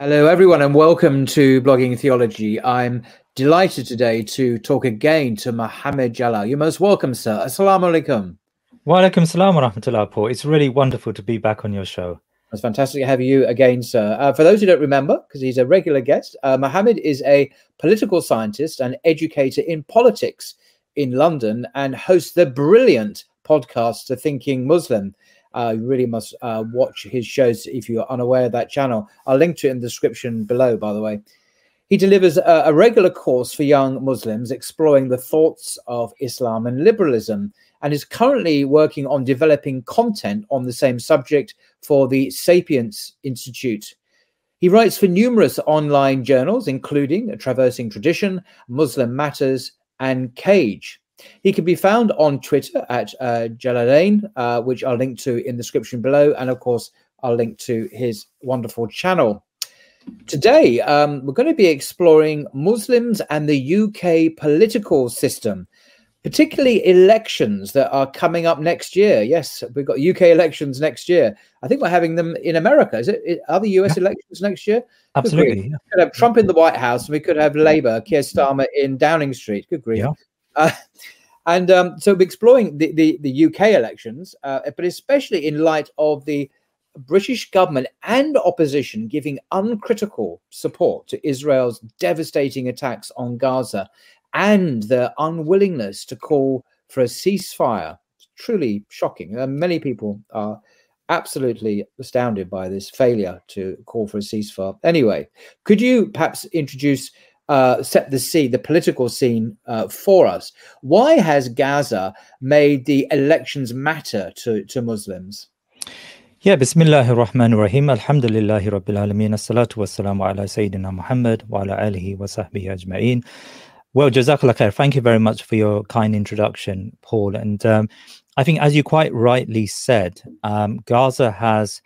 Hello, everyone, and welcome to Blogging Theology. I'm delighted today to talk again to Muhammad Jalal. You're most welcome, sir. Assalamu alaikum. Wa alaikum salam wa rahmatullah, Paul. It's really wonderful to be back on your show. It's fantastic to have you again, sir. Uh, for those who don't remember, because he's a regular guest, uh, Mohammed is a political scientist and educator in politics in London and hosts the brilliant podcast, The Thinking Muslim. Uh, you really must uh, watch his shows if you're unaware of that channel. I'll link to it in the description below, by the way. He delivers a, a regular course for young Muslims exploring the thoughts of Islam and liberalism and is currently working on developing content on the same subject for the Sapience Institute. He writes for numerous online journals, including Traversing Tradition, Muslim Matters, and Cage. He can be found on Twitter at uh, Jalalain, uh, which I'll link to in the description below. And of course, I'll link to his wonderful channel. Today, um, we're going to be exploring Muslims and the UK political system, particularly elections that are coming up next year. Yes, we've got UK elections next year. I think we're having them in America. Is it? Are the US elections next year? Absolutely. We could have Trump in the White House, and we could have Labour, Keir Starmer in Downing Street. Good grief. Yeah. Uh, and um, so exploring the, the, the UK elections, uh, but especially in light of the British government and opposition giving uncritical support to Israel's devastating attacks on Gaza and their unwillingness to call for a ceasefire. It's truly shocking. Uh, many people are absolutely astounded by this failure to call for a ceasefire. Anyway, could you perhaps introduce uh, set the scene, the political scene uh, for us. Why has Gaza made the elections matter to, to Muslims? Yeah, Bismillah ar-Rahman ar-Rahim. Alhamdulillahi Rabbil Alameen. As-salatu wassalamu ala Sayyidina Muhammad wa ala alihi wa sahbihi ajma'in. Well, Jazakallah khair. Thank you very much for your kind introduction, Paul. And um, I think, as you quite rightly said, um, Gaza has,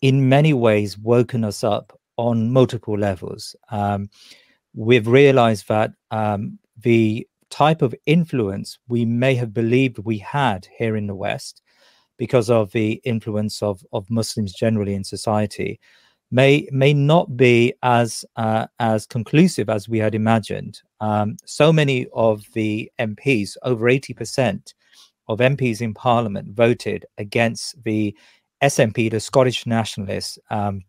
in many ways, woken us up on multiple levels. Um, we've realized that um, the type of influence we may have believed we had here in the West, because of the influence of, of Muslims generally in society, may may not be as uh, as conclusive as we had imagined. Um, so many of the MPs, over eighty percent of MPs in Parliament, voted against the SNP, the Scottish Nationalists. Um,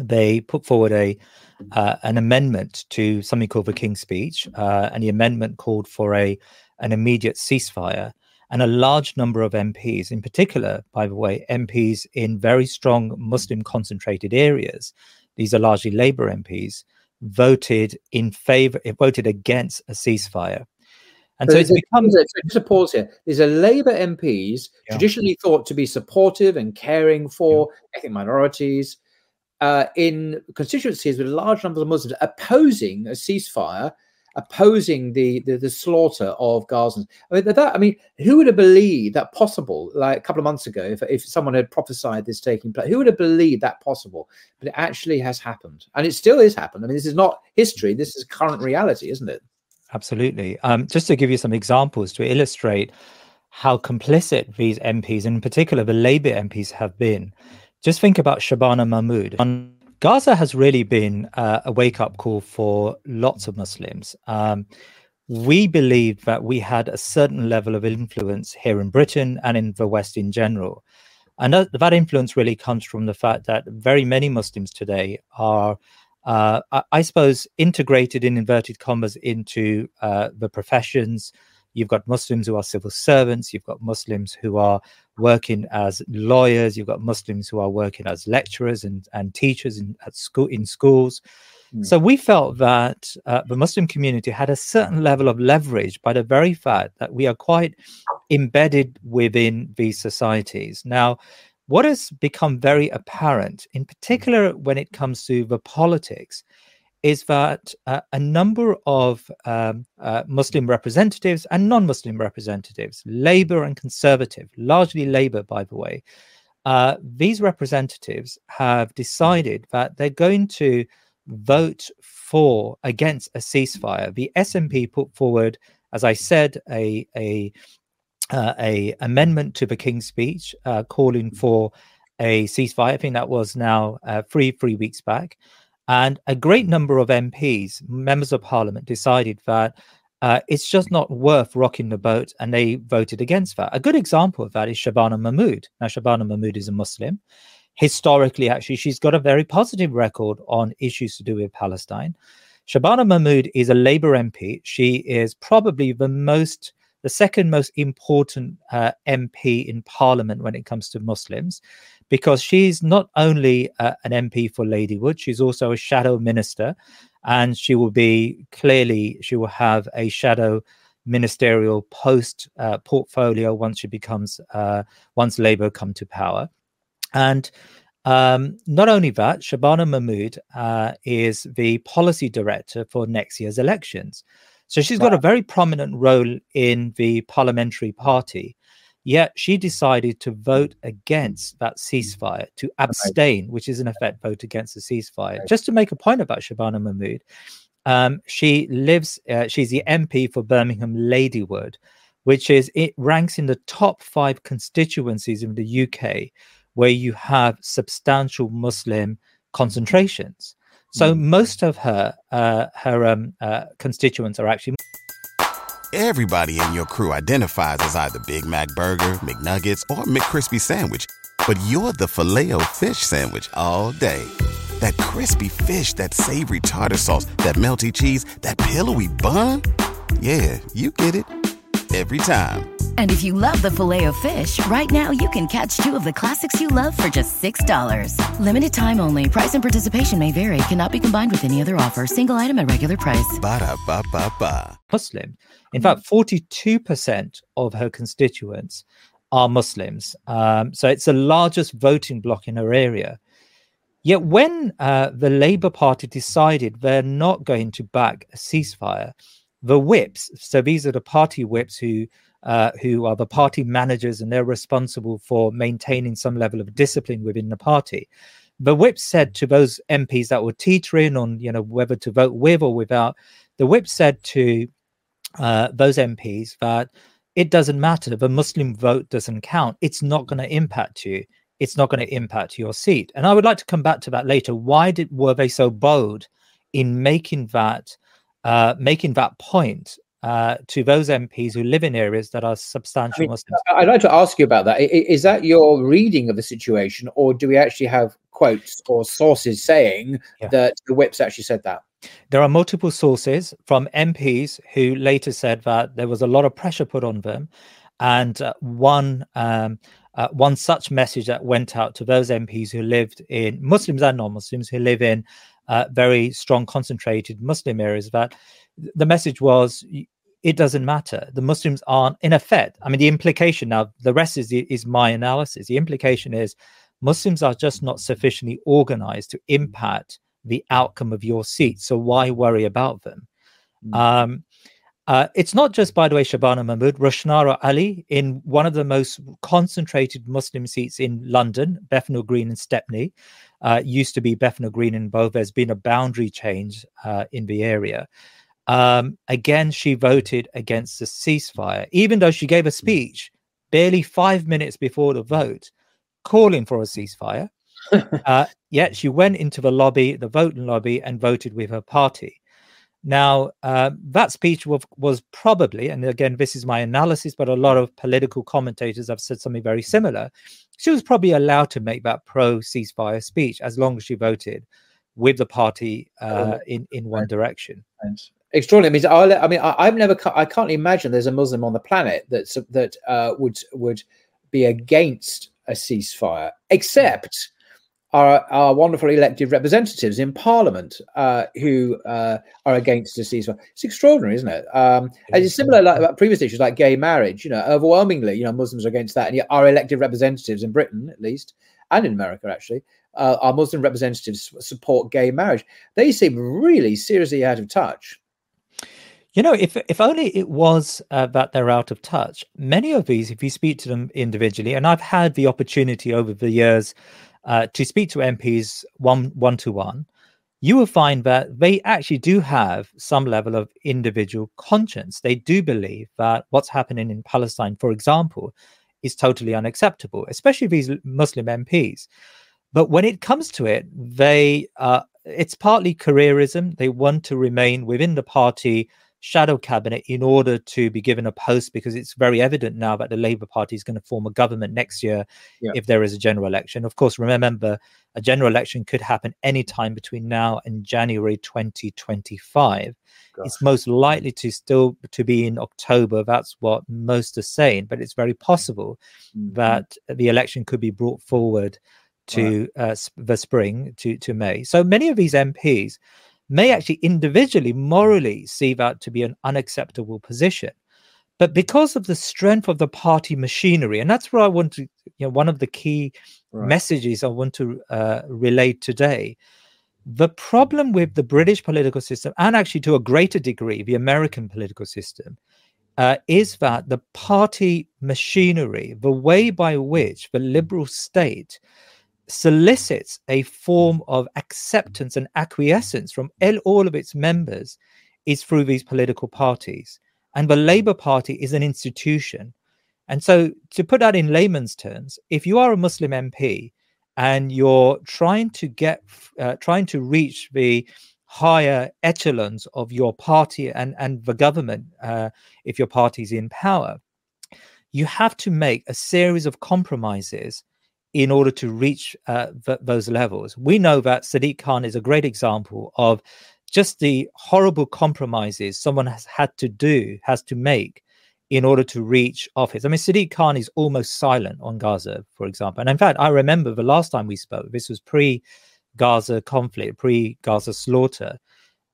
they put forward a uh, an amendment to something called the King's Speech, uh, and the amendment called for a an immediate ceasefire. and a large number of MPs, in particular, by the way, MPs in very strong Muslim concentrated areas, these are largely Labour MPs, voted in favor, voted against a ceasefire. And so, so it's become. just a pause here. These are Labour MPs, yeah. traditionally thought to be supportive and caring for yeah. ethnic minorities, uh, in constituencies with large numbers of Muslims opposing a ceasefire opposing the, the, the slaughter of Gazans. I mean, that I mean, who would have believed that possible? Like a couple of months ago, if if someone had prophesied this taking place, who would have believed that possible? But it actually has happened, and it still is happened. I mean, this is not history; this is current reality, isn't it? Absolutely. Um, just to give you some examples to illustrate how complicit these MPs, and in particular the Labour MPs, have been. Just think about Shabana Mahmood. Gaza has really been uh, a wake up call for lots of Muslims. Um, we believe that we had a certain level of influence here in Britain and in the West in general. And that, that influence really comes from the fact that very many Muslims today are, uh, I suppose, integrated in inverted commas into uh, the professions, You've got Muslims who are civil servants. You've got Muslims who are working as lawyers. You've got Muslims who are working as lecturers and, and teachers in, at school in schools. Mm. So we felt that uh, the Muslim community had a certain level of leverage by the very fact that we are quite embedded within these societies. Now, what has become very apparent, in particular when it comes to the politics, is that uh, a number of um, uh, Muslim representatives and non Muslim representatives, Labour and Conservative, largely Labour, by the way, uh, these representatives have decided that they're going to vote for against a ceasefire. The SNP put forward, as I said, a, a uh, a amendment to the King's Speech uh, calling for a ceasefire. I think that was now uh, three three weeks back. And a great number of MPs, members of parliament, decided that uh, it's just not worth rocking the boat, and they voted against that. A good example of that is Shabana Mahmood. Now, Shabana Mahmood is a Muslim. Historically, actually, she's got a very positive record on issues to do with Palestine. Shabana Mahmood is a Labour MP. She is probably the most, the second most important uh, MP in Parliament when it comes to Muslims because she's not only uh, an MP for Ladywood, she's also a shadow minister, and she will be clearly she will have a shadow ministerial post uh, portfolio once she becomes uh, once Labour come to power, and. Um, not only that, Shabana Mahmood uh, is the policy director for next year's elections. So she's got a very prominent role in the parliamentary party. Yet she decided to vote against that ceasefire, to abstain, which is in effect vote against the ceasefire. Just to make a point about Shabana Mahmood, um, she lives, uh, she's the MP for Birmingham Ladywood, which is, it ranks in the top five constituencies in the UK where you have substantial Muslim concentrations. So mm. most of her uh, her um, uh, constituents are actually Everybody in your crew identifies as either Big Mac Burger, McNuggets, or McCrispy Sandwich. But you're the filet fish Sandwich all day. That crispy fish, that savory tartar sauce, that melty cheese, that pillowy bun. Yeah, you get it. Every time. And if you love the filet of fish, right now you can catch two of the classics you love for just $6. Limited time only. Price and participation may vary. Cannot be combined with any other offer. Single item at regular price. Ba da ba ba ba. Muslim. In fact, 42% of her constituents are Muslims. Um, so it's the largest voting bloc in her area. Yet when uh, the Labour Party decided they're not going to back a ceasefire, the whips, so these are the party whips who uh, who are the party managers and they're responsible for maintaining some level of discipline within the party. The whip said to those MPs that were teetering on, you know, whether to vote with or without, the whip said to uh, those MPs that it doesn't matter. The Muslim vote doesn't count. It's not going to impact you. It's not going to impact your seat. And I would like to come back to that later. Why did were they so bold in making that uh, making that point uh, to those MPs who live in areas that are substantial I mean, Muslims. I'd like to ask you about that. Is that your reading of the situation, or do we actually have quotes or sources saying yeah. that the whips actually said that? There are multiple sources from MPs who later said that there was a lot of pressure put on them. And uh, one um, uh, one such message that went out to those MPs who lived in Muslims and non-Muslims who live in uh, very strong concentrated Muslim areas that the message was it doesn't matter. The Muslims aren't in effect. I mean, the implication now, the rest is is my analysis. The implication is Muslims are just not sufficiently organized to impact the outcome of your seat. So why worry about them? Mm. Um, uh, it's not just, by the way, Shabana Mahmood, Rushanara Ali in one of the most concentrated Muslim seats in London, Bethnal Green and Stepney, uh, used to be Bethnal Green and Bow. There's been a boundary change uh, in the area. Um, again, she voted against the ceasefire, even though she gave a speech barely five minutes before the vote calling for a ceasefire. uh, yet she went into the lobby, the voting lobby, and voted with her party. Now, uh, that speech was, was, probably, and again, this is my analysis, but a lot of political commentators have said something very similar. She was probably allowed to make that pro ceasefire speech as long as she voted with the party uh, in, in one direction. Extraordinary. I mean, I, I mean, I, have never, I can't imagine there's a Muslim on the planet that's, that uh, would would be against a ceasefire, except our, our wonderful elected representatives in Parliament uh, who uh, are against a ceasefire. It's extraordinary, isn't it? Um, and it's similar like about previous issues like gay marriage. You know, overwhelmingly, you know, Muslims are against that, and yet our elected representatives in Britain, at least, and in America, actually, uh, our Muslim representatives support gay marriage. They seem really seriously out of touch. You know, if if only it was uh, that they're out of touch. Many of these, if you speak to them individually, and I've had the opportunity over the years uh, to speak to MPs one one to one, you will find that they actually do have some level of individual conscience. They do believe that what's happening in Palestine, for example, is totally unacceptable, especially these Muslim MPs. But when it comes to it, they uh, it's partly careerism. They want to remain within the party shadow cabinet in order to be given a post because it's very evident now that the Labour Party is going to form a government next year yeah. if there is a general election. Of course, remember a general election could happen anytime between now and January 2025. Gosh. It's most likely to still to be in October. That's what most are saying, but it's very possible mm-hmm. that the election could be brought forward to right. uh, the spring to to May. So many of these MPs may actually individually morally see that to be an unacceptable position. But because of the strength of the party machinery, and that's where I want to, you know, one of the key right. messages I want to uh, relate today. The problem with the British political system, and actually to a greater degree, the American political system, uh, is that the party machinery, the way by which the liberal state solicits a form of acceptance and acquiescence from all of its members is through these political parties. And the Labour Party is an institution. And so, to put that in layman's terms, if you are a Muslim MP and you're trying to get, uh, trying to reach the higher echelons of your party and, and the government, uh, if your party is in power, you have to make a series of compromises in order to reach uh, th- those levels. We know that Sadiq Khan is a great example of just the horrible compromises someone has had to do, has to make in order to reach office. I mean, Sadiq Khan is almost silent on Gaza, for example. And in fact, I remember the last time we spoke, this was pre Gaza conflict, pre Gaza slaughter.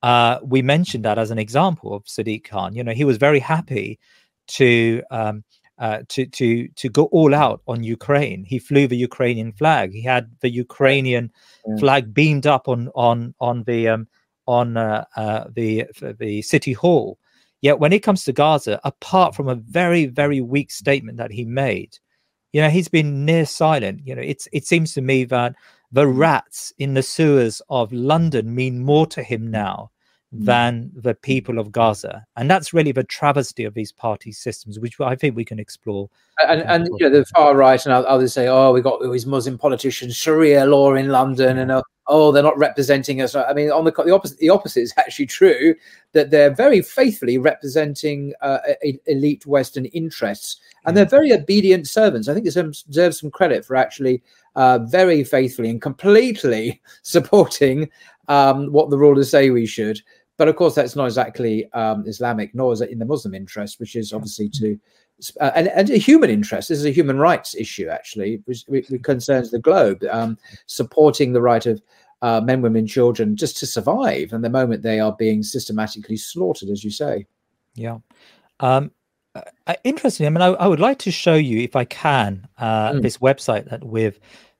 Uh, we mentioned that as an example of Sadiq Khan. You know, he was very happy to um, uh, to to to go all out on Ukraine. He flew the Ukrainian flag. He had the Ukrainian yeah. flag beamed up on on on the um, on uh, uh, the the city hall. Yet when it comes to Gaza, apart from a very very weak statement that he made, you know, he's been near silent. You know, it's it seems to me that the mm. rats in the sewers of London mean more to him now. Than the people of Gaza. And that's really the travesty of these party systems, which I think we can explore. And, and you know, the far right and others say, oh, we got these Muslim politicians, Sharia law in London, and uh, oh, they're not representing us. I mean, on the, the opposite, the opposite is actually true that they're very faithfully representing uh, elite Western interests, and they're very obedient servants. I think they deserves some credit for actually uh, very faithfully and completely supporting um, what the rulers say we should. But of course, that's not exactly um, Islamic, nor is it in the Muslim interest, which is obviously to uh, and, and a human interest. This is a human rights issue, actually, which, which concerns the globe, um, supporting the right of uh, men, women, children just to survive. And the moment they are being systematically slaughtered, as you say. Yeah. Um, uh, interesting. I mean, I, I, would like to show you, if I can, uh, mm. this website that we've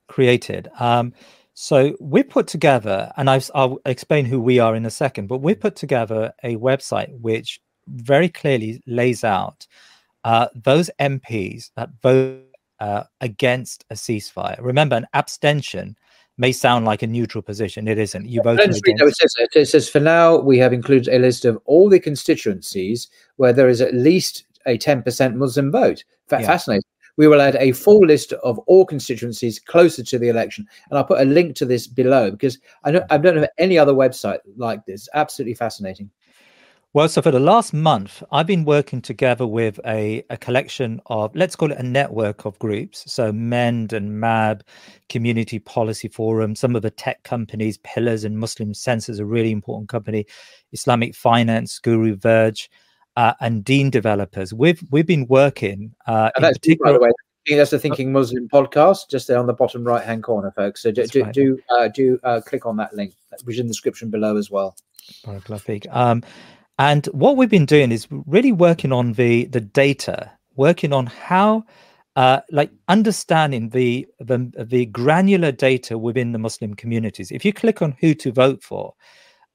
created. Um, so we put together, and I've, I'll explain who we are in a second, but we put together a website which very clearly lays out uh, those MPs that vote uh, against a ceasefire. Remember, an abstention may sound like a neutral position. It isn't. You vote against. it, says, it says for now we have included a list of all the constituencies where there is at least a 10% Muslim vote. yeah. Fascinating. We will add a full list of all constituencies closer to the election. And I'll put a link to this below because I don't, I don't know any other website like this. Absolutely fascinating. Well, so for the last month, I've been working together with a, a collection of, let's call it a network of groups. So MEND and MAB, Community Policy Forum, some of the tech companies, Pillars and Muslim Census, a really important company, Islamic Finance, Guru Verge, uh, and Deen developers. We've we've been working uh, in that's particular. By the way, that's the Thinking Muslim podcast, just there on the bottom right hand corner, folks. So do do right. do, uh, do uh, click on that link, which is in the description below as well. Um, and what we've been doing is really working on the the data, working on how. Uh, like understanding the, the the granular data within the Muslim communities. If you click on who to vote for,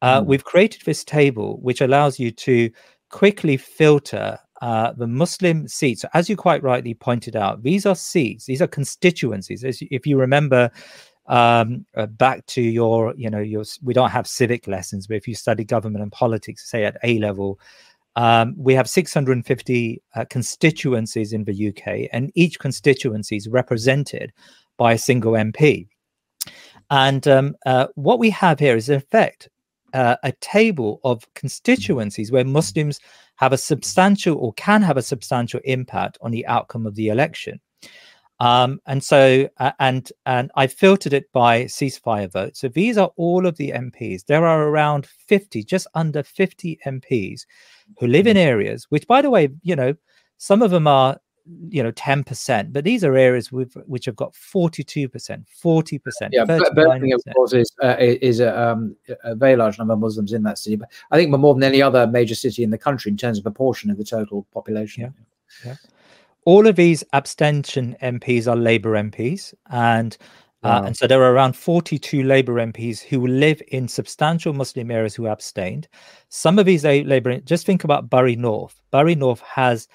uh, mm. we've created this table which allows you to quickly filter uh, the Muslim seats. As you quite rightly pointed out, these are seats, these are constituencies. As if you remember um, uh, back to your, you know, your, we don't have civic lessons, but if you study government and politics, say at A level, um, we have 650 uh, constituencies in the UK, and each constituency is represented by a single MP. And um, uh, what we have here is, in effect, uh, a table of constituencies where Muslims have a substantial or can have a substantial impact on the outcome of the election. Um, and so, uh, and and I filtered it by ceasefire vote. So these are all of the MPs. There are around 50, just under 50 MPs who live in areas, which, by the way, you know, some of them are you know 10% but these are areas with which have got 42% 40% yeah birmingham of course is uh, is a, um, a, very large number of muslims in that city but i think more than any other major city in the country in terms of proportion of the total population yeah, yeah. all of these abstention mps are labour mps and uh, wow. and so there are around 42 Labour MPs who live in substantial Muslim areas who abstained. Some of these Labour, just think about Bury North. Bury North has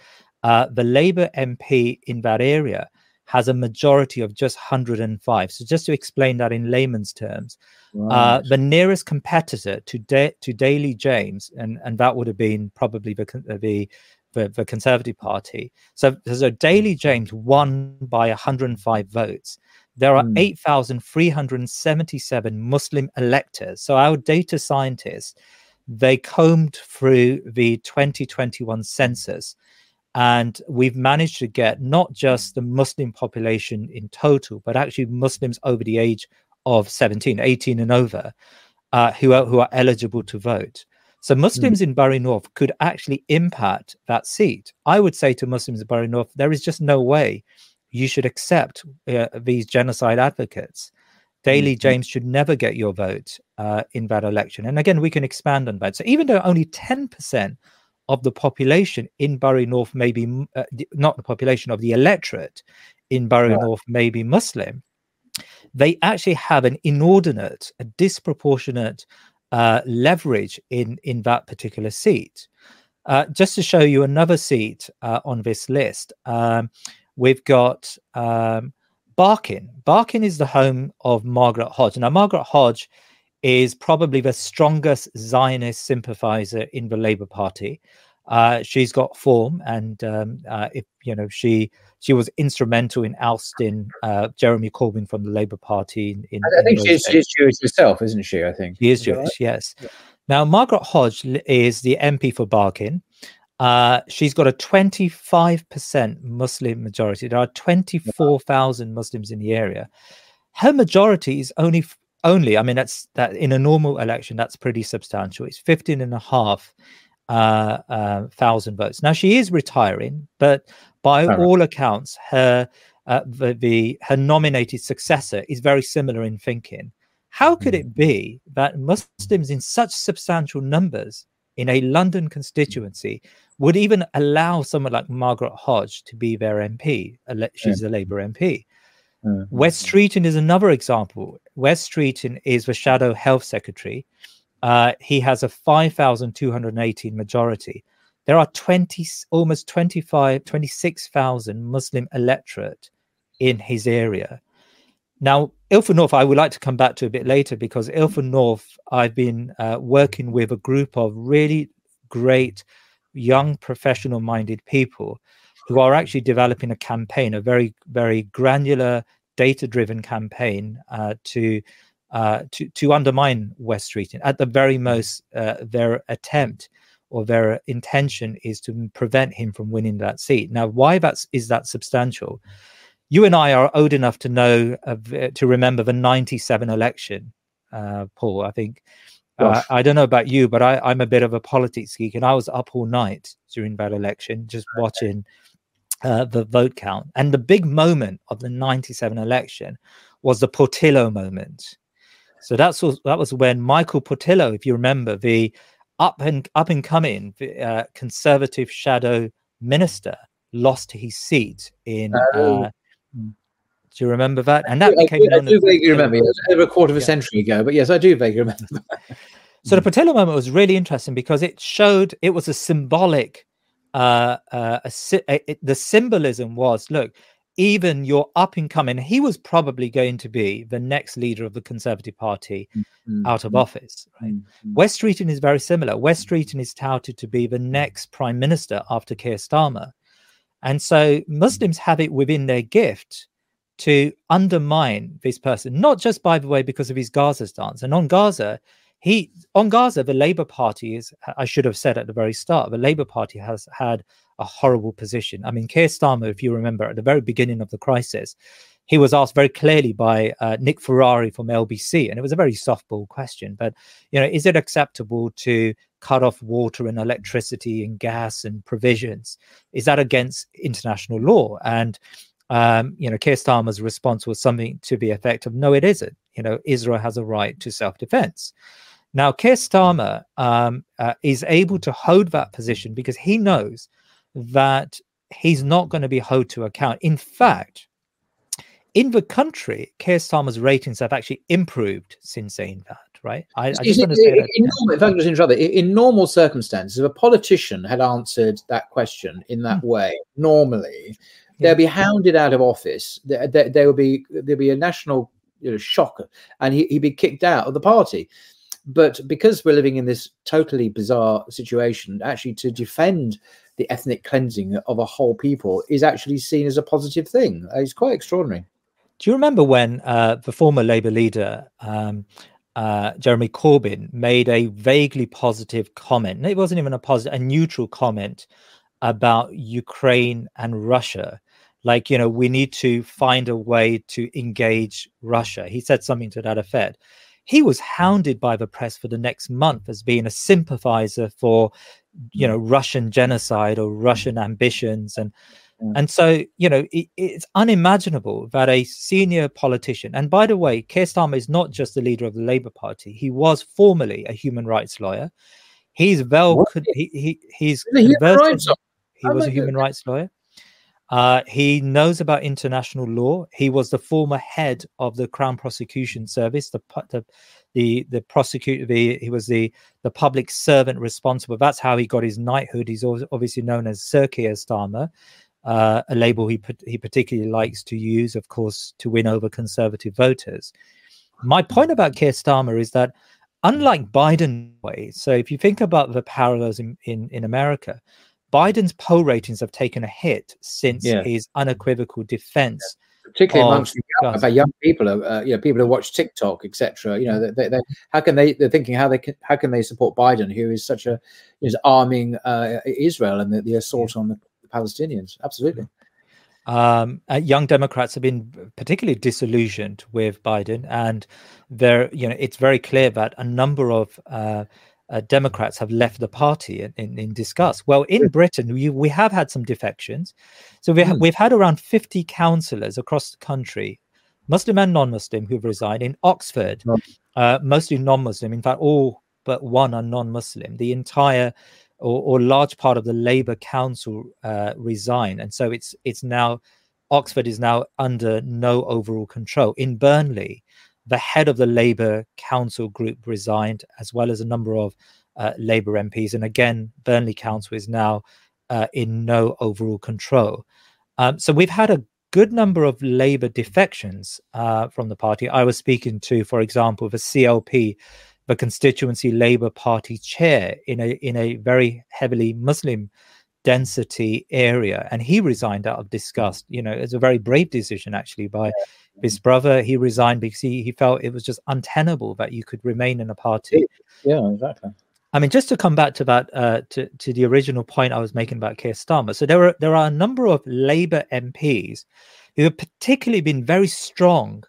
uh, the Labour MP in that area has a majority of just 105. So just to explain that in layman's terms, uh, uh, the nearest competitor to da- to Daly James, and and that would have been probably the the the, the Conservative Party. So so Daly James won by 105 votes. There are mm. 8,377 Muslim electors. So our data scientists they combed through the 2021 census and we've managed to get not just the Muslim population in total, but actually Muslims over the age of 17, 18 and over, uh, who, are, who are eligible to vote. So Muslims mm. in Bury North could actually impact that seat. I would say to Muslims in Bury North, there is just no way you should accept uh, these genocide advocates. Daly mm-hmm. James should never get your vote uh, in that election. And again, we can expand on that. So even though only 10% of the population in Bury North may be uh, not the population of the electorate in Bury yeah. North may be Muslim, they actually have an inordinate, a disproportionate uh, leverage in in that particular seat. Uh, just to show you another seat uh, on this list, um, we've got um, Barking. Barking is the home of Margaret Hodge. Now, Margaret Hodge is probably the strongest Zionist sympathizer in the Labour Party. Uh, she's got form, and um, uh, if you know, she she was instrumental in ousting uh, Jeremy Corbyn from the Labour Party. In, in I think she's, she's, Jewish herself, isn't she? I think she is Jewish. Right? Yes. Yeah. Now, Margaret Hodge is the MP for Barking. Uh, she's got a 25% Muslim majority. There are 24,000 Muslims in the area. Her majority is only only i mean that's that in a normal election that's pretty substantial it's 15 and a half uh, uh, thousand votes now she is retiring but By all accounts, her uh, the, the her nominated successor is very similar in thinking. How could it be that Muslims in such substantial numbers in a London constituency would even allow someone like Margaret Hodge to be their MP? She's yeah. a Labour MP. Mm-hmm. Wes Streeting is another example. Wes Streeting is the shadow health secretary. Uh, he has a 5,218 majority. There are 20, almost 25, 26,000 Muslim electorate in his area. Now, Ilford North, I would like to come back to a bit later because Ilford North, I've been uh, working with a group of really great young professional minded people who are actually developing a campaign, a very, very granular, data driven campaign uh, to. Uh, to to undermine West Street. At the very most, uh, their attempt or their intention is to prevent him from winning that seat. Now, why that's is that substantial? You and I are old enough to know to remember the '97 election, uh, Paul. I think. Uh, I don't know about you, but I, I'm a bit of a politics geek, and I was up all night during that election, just watching uh, the vote count. And the big moment of the 97 election was the Portillo moment. So that's was, that was when Michael Portillo, if you remember, the up and up and coming uh, conservative shadow minister, lost his seat in. Oh. Uh, do you remember that? And that I became. Do, I do vaguely remember. It was over a quarter of a yeah. century ago, but yes, I do vaguely remember. so the Portillo moment was really interesting because it showed it was a symbolic uh, uh, a, a, the symbolism was look, even your up and coming, he was probably going to be the next leader of the Conservative Party mm-hmm. out of office. Right? Mm-hmm. Wes Streeting is very similar. Wes Streeting is touted to be the next prime minister after Keir Starmer. And so Muslims have it within their gift to undermine this person, not just, by the way, because of his Gaza stance. And on Gaza, he on Gaza, the Labour Party is, I should have said at the very start, the Labour Party has had a horrible position. I mean, Keir Starmer, if you remember, at the very beginning of the crisis, he was asked very clearly by uh, Nick Ferrari from LBC, and it was a very softball question. But you know, is it acceptable to cut off water and electricity and gas and provisions? Is that against international law? And um, you know, Keir Starmer's response was something to the effect of, "No, it isn't. You know, Israel has a right to self-defense." Now, Keir Starmer um, uh, is able to hold that position because he knows that he's not going to be held to account. In fact, in the country, Keir Starmer's ratings have actually improved since saying that, right? I, I just want to say that. In normal, in normal circumstances, if a politician had answered that question in that mm. way, normally, yeah. they'll be hounded out of office. There, there, there will be there'll be a national you know, shock, and he, he'd be kicked out of the party. But because we're living in this totally bizarre situation, actually to defend the ethnic cleansing of a whole people is actually seen as a positive thing. Uh, it's quite extraordinary. Do you remember when uh, the former Labour leader, um, uh, Jeremy Corbyn, made a vaguely positive comment? It wasn't even a positive, a neutral comment about Ukraine and Russia. Like, you know, we need to find a way to engage Russia. He said something to that effect he was hounded by the press for the next month as being a sympathizer for you know russian genocide or russian ambitions. And and so you know it, it's unimaginable that a senior politician and by the way keir starmer is not just the leader of the labour party. He was formerly a human rights lawyer. He's well he, he he's he, he was a human rights lawyer uh, he knows about international law. He was the former head of the Crown Prosecution Service, the the the, the prosecutor. The, he was the the public servant responsible. That's how he got his knighthood. He's obviously known as Sir Keir Starmer, uh, a label he he particularly likes to use, of course, to win over conservative voters. My point about Keir Starmer is that unlike Biden way, so if you think about the parallels in, in, in America, Biden's poll ratings have taken a hit since yeah. his unequivocal defense. Yeah. Particularly amongst young, about young people, uh, you know, people who watch TikTok, etc. You know, they, they, how can they? They're thinking how they can, how can they support Biden, who is such a is arming uh, Israel and the, the assault on the Palestinians? Absolutely. Um, uh, young Democrats have been particularly disillusioned with Biden, and there, you know, it's very clear that a number of uh, Democrats have left the party in, in, in disgust. Well, in Britain, we, we have had some defections. So we ha- mm. we've had around 50 councillors across the country, Muslim and non Muslim, who've resigned in Oxford, uh, mostly non Muslim. In fact, all but one are non Muslim. The entire or, or, large part of the Labour Council uh, resign. And so it's it's now Oxford is now under no overall control. In Burnley, the head of the Labour Council group resigned, as well as a number of uh, Labour MPs. And again, Burnley Council is now uh, in no overall control. Um, so we've had a good number of Labour defections uh, from the party. I was speaking to, for example, the CLP, the constituency Labour Party chair in a in a very heavily Muslim density area, and he resigned out of disgust. You know, it's a very brave decision actually by his brother he resigned because he, he felt it was just untenable that you could remain in a party. Yeah exactly. I mean just to come back to that uh, to, to the original point i was making about keir starmer. So there are there are a number of labour mps who have particularly been very strong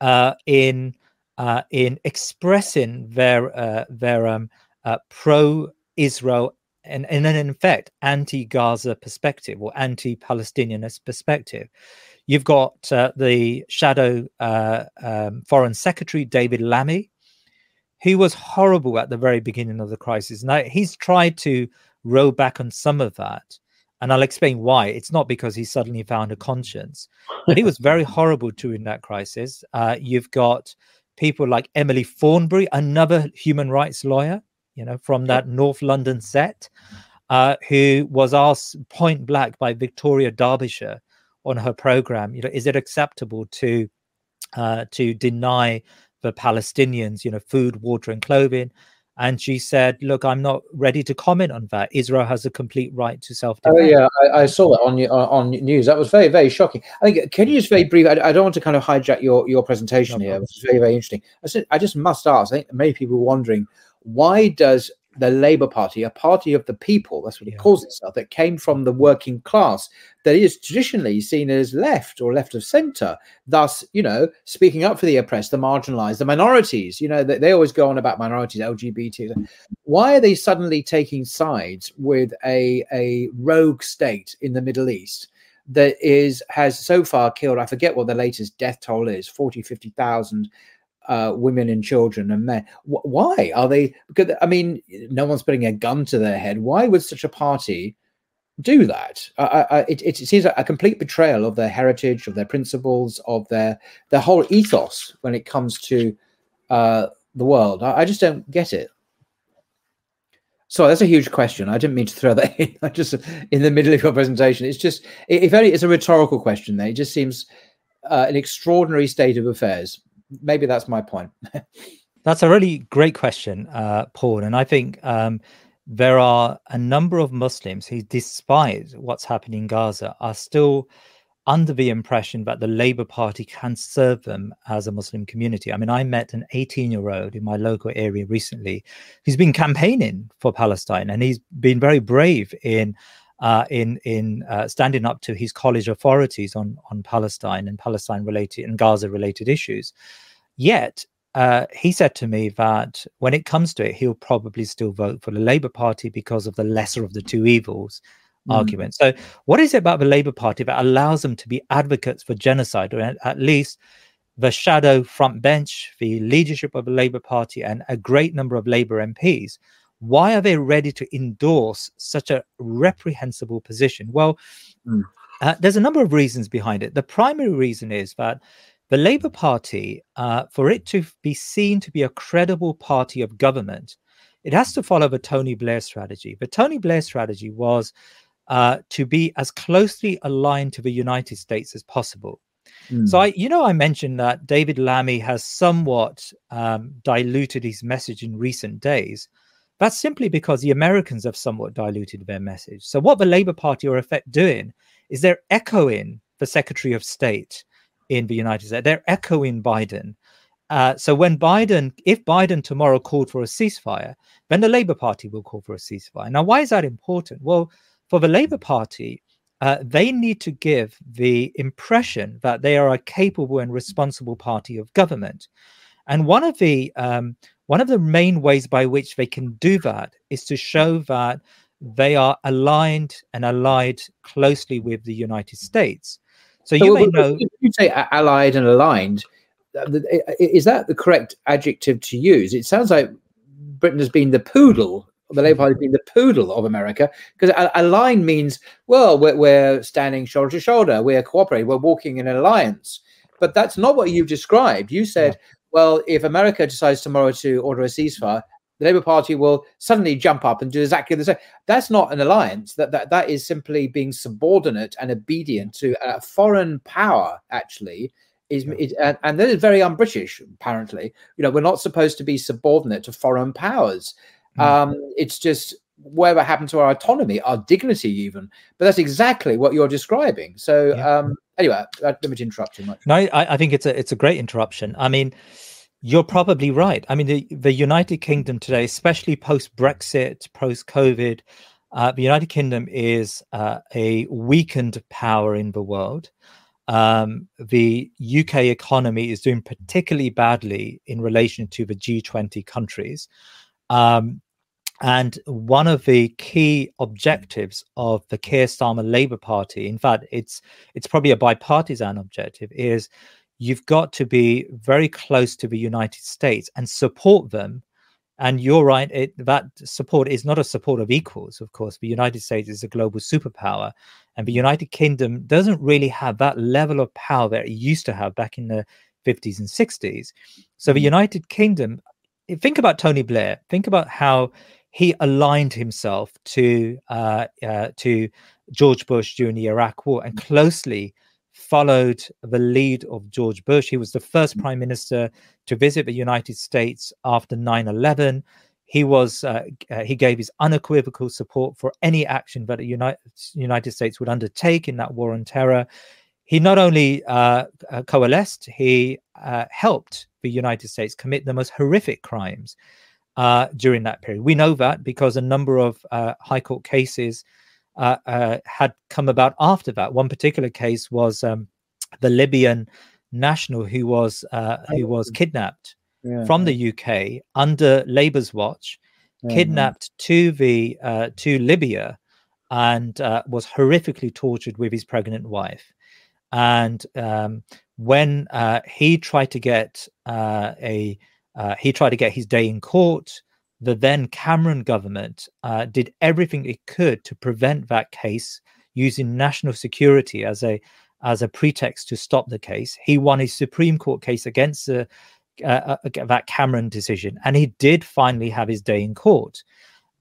uh, in uh, in expressing their uh, their um, uh, pro Israel and, and in effect anti-Gaza perspective or anti-Palestinianist perspective. You've got uh, the shadow uh, um, foreign secretary, David Lammy, who was horrible at the very beginning of the crisis. Now, he's tried to row back on some of that. And I'll explain why. It's not because he suddenly found a conscience, but he was very horrible during that crisis. Uh, you've got people like Emily Thornberry, another human rights lawyer, you know, from that North London set, uh, who was asked point blank by Victoria Derbyshire on her program you know is it acceptable to uh, to deny the palestinians you know food water and clothing and she said, "Look, I'm not ready to comment on that. Israel has a complete right to self-defense." Oh yeah, I, I saw that on on news. That was very very shocking. I think can you just very brief? I, I don't want to kind of hijack your your presentation no here, which is very very interesting. I said I just must ask. I think many people wondering why does the Labour Party, a party of the people, that's what it yeah. calls itself, that came from the working class, that is traditionally seen as left or left of centre, thus, you know, speaking up for the oppressed, the marginalised, the minorities. You know, they, they always go on about minorities, LGBT. Why are they suddenly taking sides with a, a rogue state in the Middle East? that is has so far killed i forget what the latest death toll is 40 50,000 uh, women and children and men. Why are they? Because I mean, no one's putting a gun to their head. Why would such a party do that? Uh, it, it, seems a, a complete betrayal of their heritage, of their principles, of their their whole ethos when it comes to uh, the world. I, I just don't get it. So that's a huge question. I didn't mean to throw that in. I just in the middle of your presentation. It's just, if only it's a rhetorical question. There, it just seems uh, an extraordinary state of affairs maybe that's my point. that's a really great question, uh, Paul. And I think um, there are a number of Muslims who, despite what's happening in Gaza, are still under the impression that the Labour Party can serve them as a Muslim community. I mean, I met an 18 year old in my local area recently who's been campaigning for Palestine and he's been very brave in. Uh, in in uh, standing up to his college authorities on on Palestine and Palestine related and Gaza related issues. Yet uh, he said to me that when it comes to it, he'll probably still vote for the Labour Party because of the lesser of the two evils mm. argument. So, what is it about the Labour Party that allows them to be advocates for genocide, or at least the shadow front bench, the leadership of the Labour Party, and a great number of Labour MPs? Why are they ready to endorse such a reprehensible position? Well, mm. uh, there's a number of reasons behind it. The primary reason is that the Labour Party, uh, for it to be seen to be a credible party of government, it has to follow the Tony Blair strategy. The Tony Blair strategy was uh, to be as closely aligned to the United States as possible. Mm. So, I, you know, I mentioned that David Lammy has somewhat um, diluted his message in recent days. That's simply because the Americans have somewhat diluted their message. So, what the Labour Party are effect doing is they're echoing the Secretary of State in the United States. They're echoing Biden. Uh, so when Biden, if Biden tomorrow called for a ceasefire, then the Labour Party will call for a ceasefire. Now, why is that important? Well, for the Labour Party, uh, they need to give the impression that they are a capable and responsible party of government. And one of the um, one of the main ways by which they can do that is to show that they are aligned and allied closely with the United States. So, so you may know. You say allied and aligned. Uh, is that the correct adjective to use? It sounds like Britain has been the poodle, the Labour Party has been the poodle of America, because aligned means, well, we're, we're standing shoulder to shoulder, we're cooperating, we're walking in an alliance. But that's not what you've described. You said. Well, if America decides tomorrow to order a ceasefire, the Labour Party will suddenly jump up and do exactly the same. That's not an alliance. That that that is simply being subordinate and obedient to a foreign power. Actually, is and, and that is very un-British. Apparently, you know, we're not supposed to be subordinate to foreign powers. Mm. Um, it's just whatever happened to our autonomy, our dignity, even. But that's exactly what you're describing. So yeah. um, anyway, let me interrupt too much. No, I, I think it's a it's a great interruption. I mean you're probably right. I mean, the, the United Kingdom today, especially post Brexit, post COVID, uh, the United Kingdom is uh, a weakened power in the world. Um, the UK economy is doing particularly badly in relation to the G20 countries. Um, and one of the key objectives of the Keir Starmer Labour Party, in fact, it's it's probably a bipartisan objective, is you've got to be very close to the United States and support them. And you're right, it, that support is not a support of equals, of course. The United States is a global superpower, and the United Kingdom doesn't really have that level of power that it used to have back in the 50s and 60s. So, the mm. United Kingdom, think about Tony Blair, think about how he aligned himself to uh, uh, to George Bush during the Iraq War and closely followed the lead of George Bush. He was the first mm. prime minister to visit the United States after 9 11. He was uh, uh, he gave his unequivocal support for any action that the United, United States would undertake in that war on terror. He not only uh, uh coalesced, he uh, helped the United States commit the most horrific crimes uh, during that period. We know that because a number of high court cases uh, uh, had come about after that. One particular case was um, the Libyan national who was uh, who was oh. kidnapped yeah, from the UK under Labour's watch, yeah, kidnapped to the uh, to Libya, and uh, was horrifically tortured with his pregnant wife. And um, when he tried to get a he tried to get his day in court the then Cameron government uh, did everything it could to prevent that case using national security as a as a pretext to stop the case. He won his Supreme Court case against uh, uh, that Cameron decision, and he did finally have his day in court.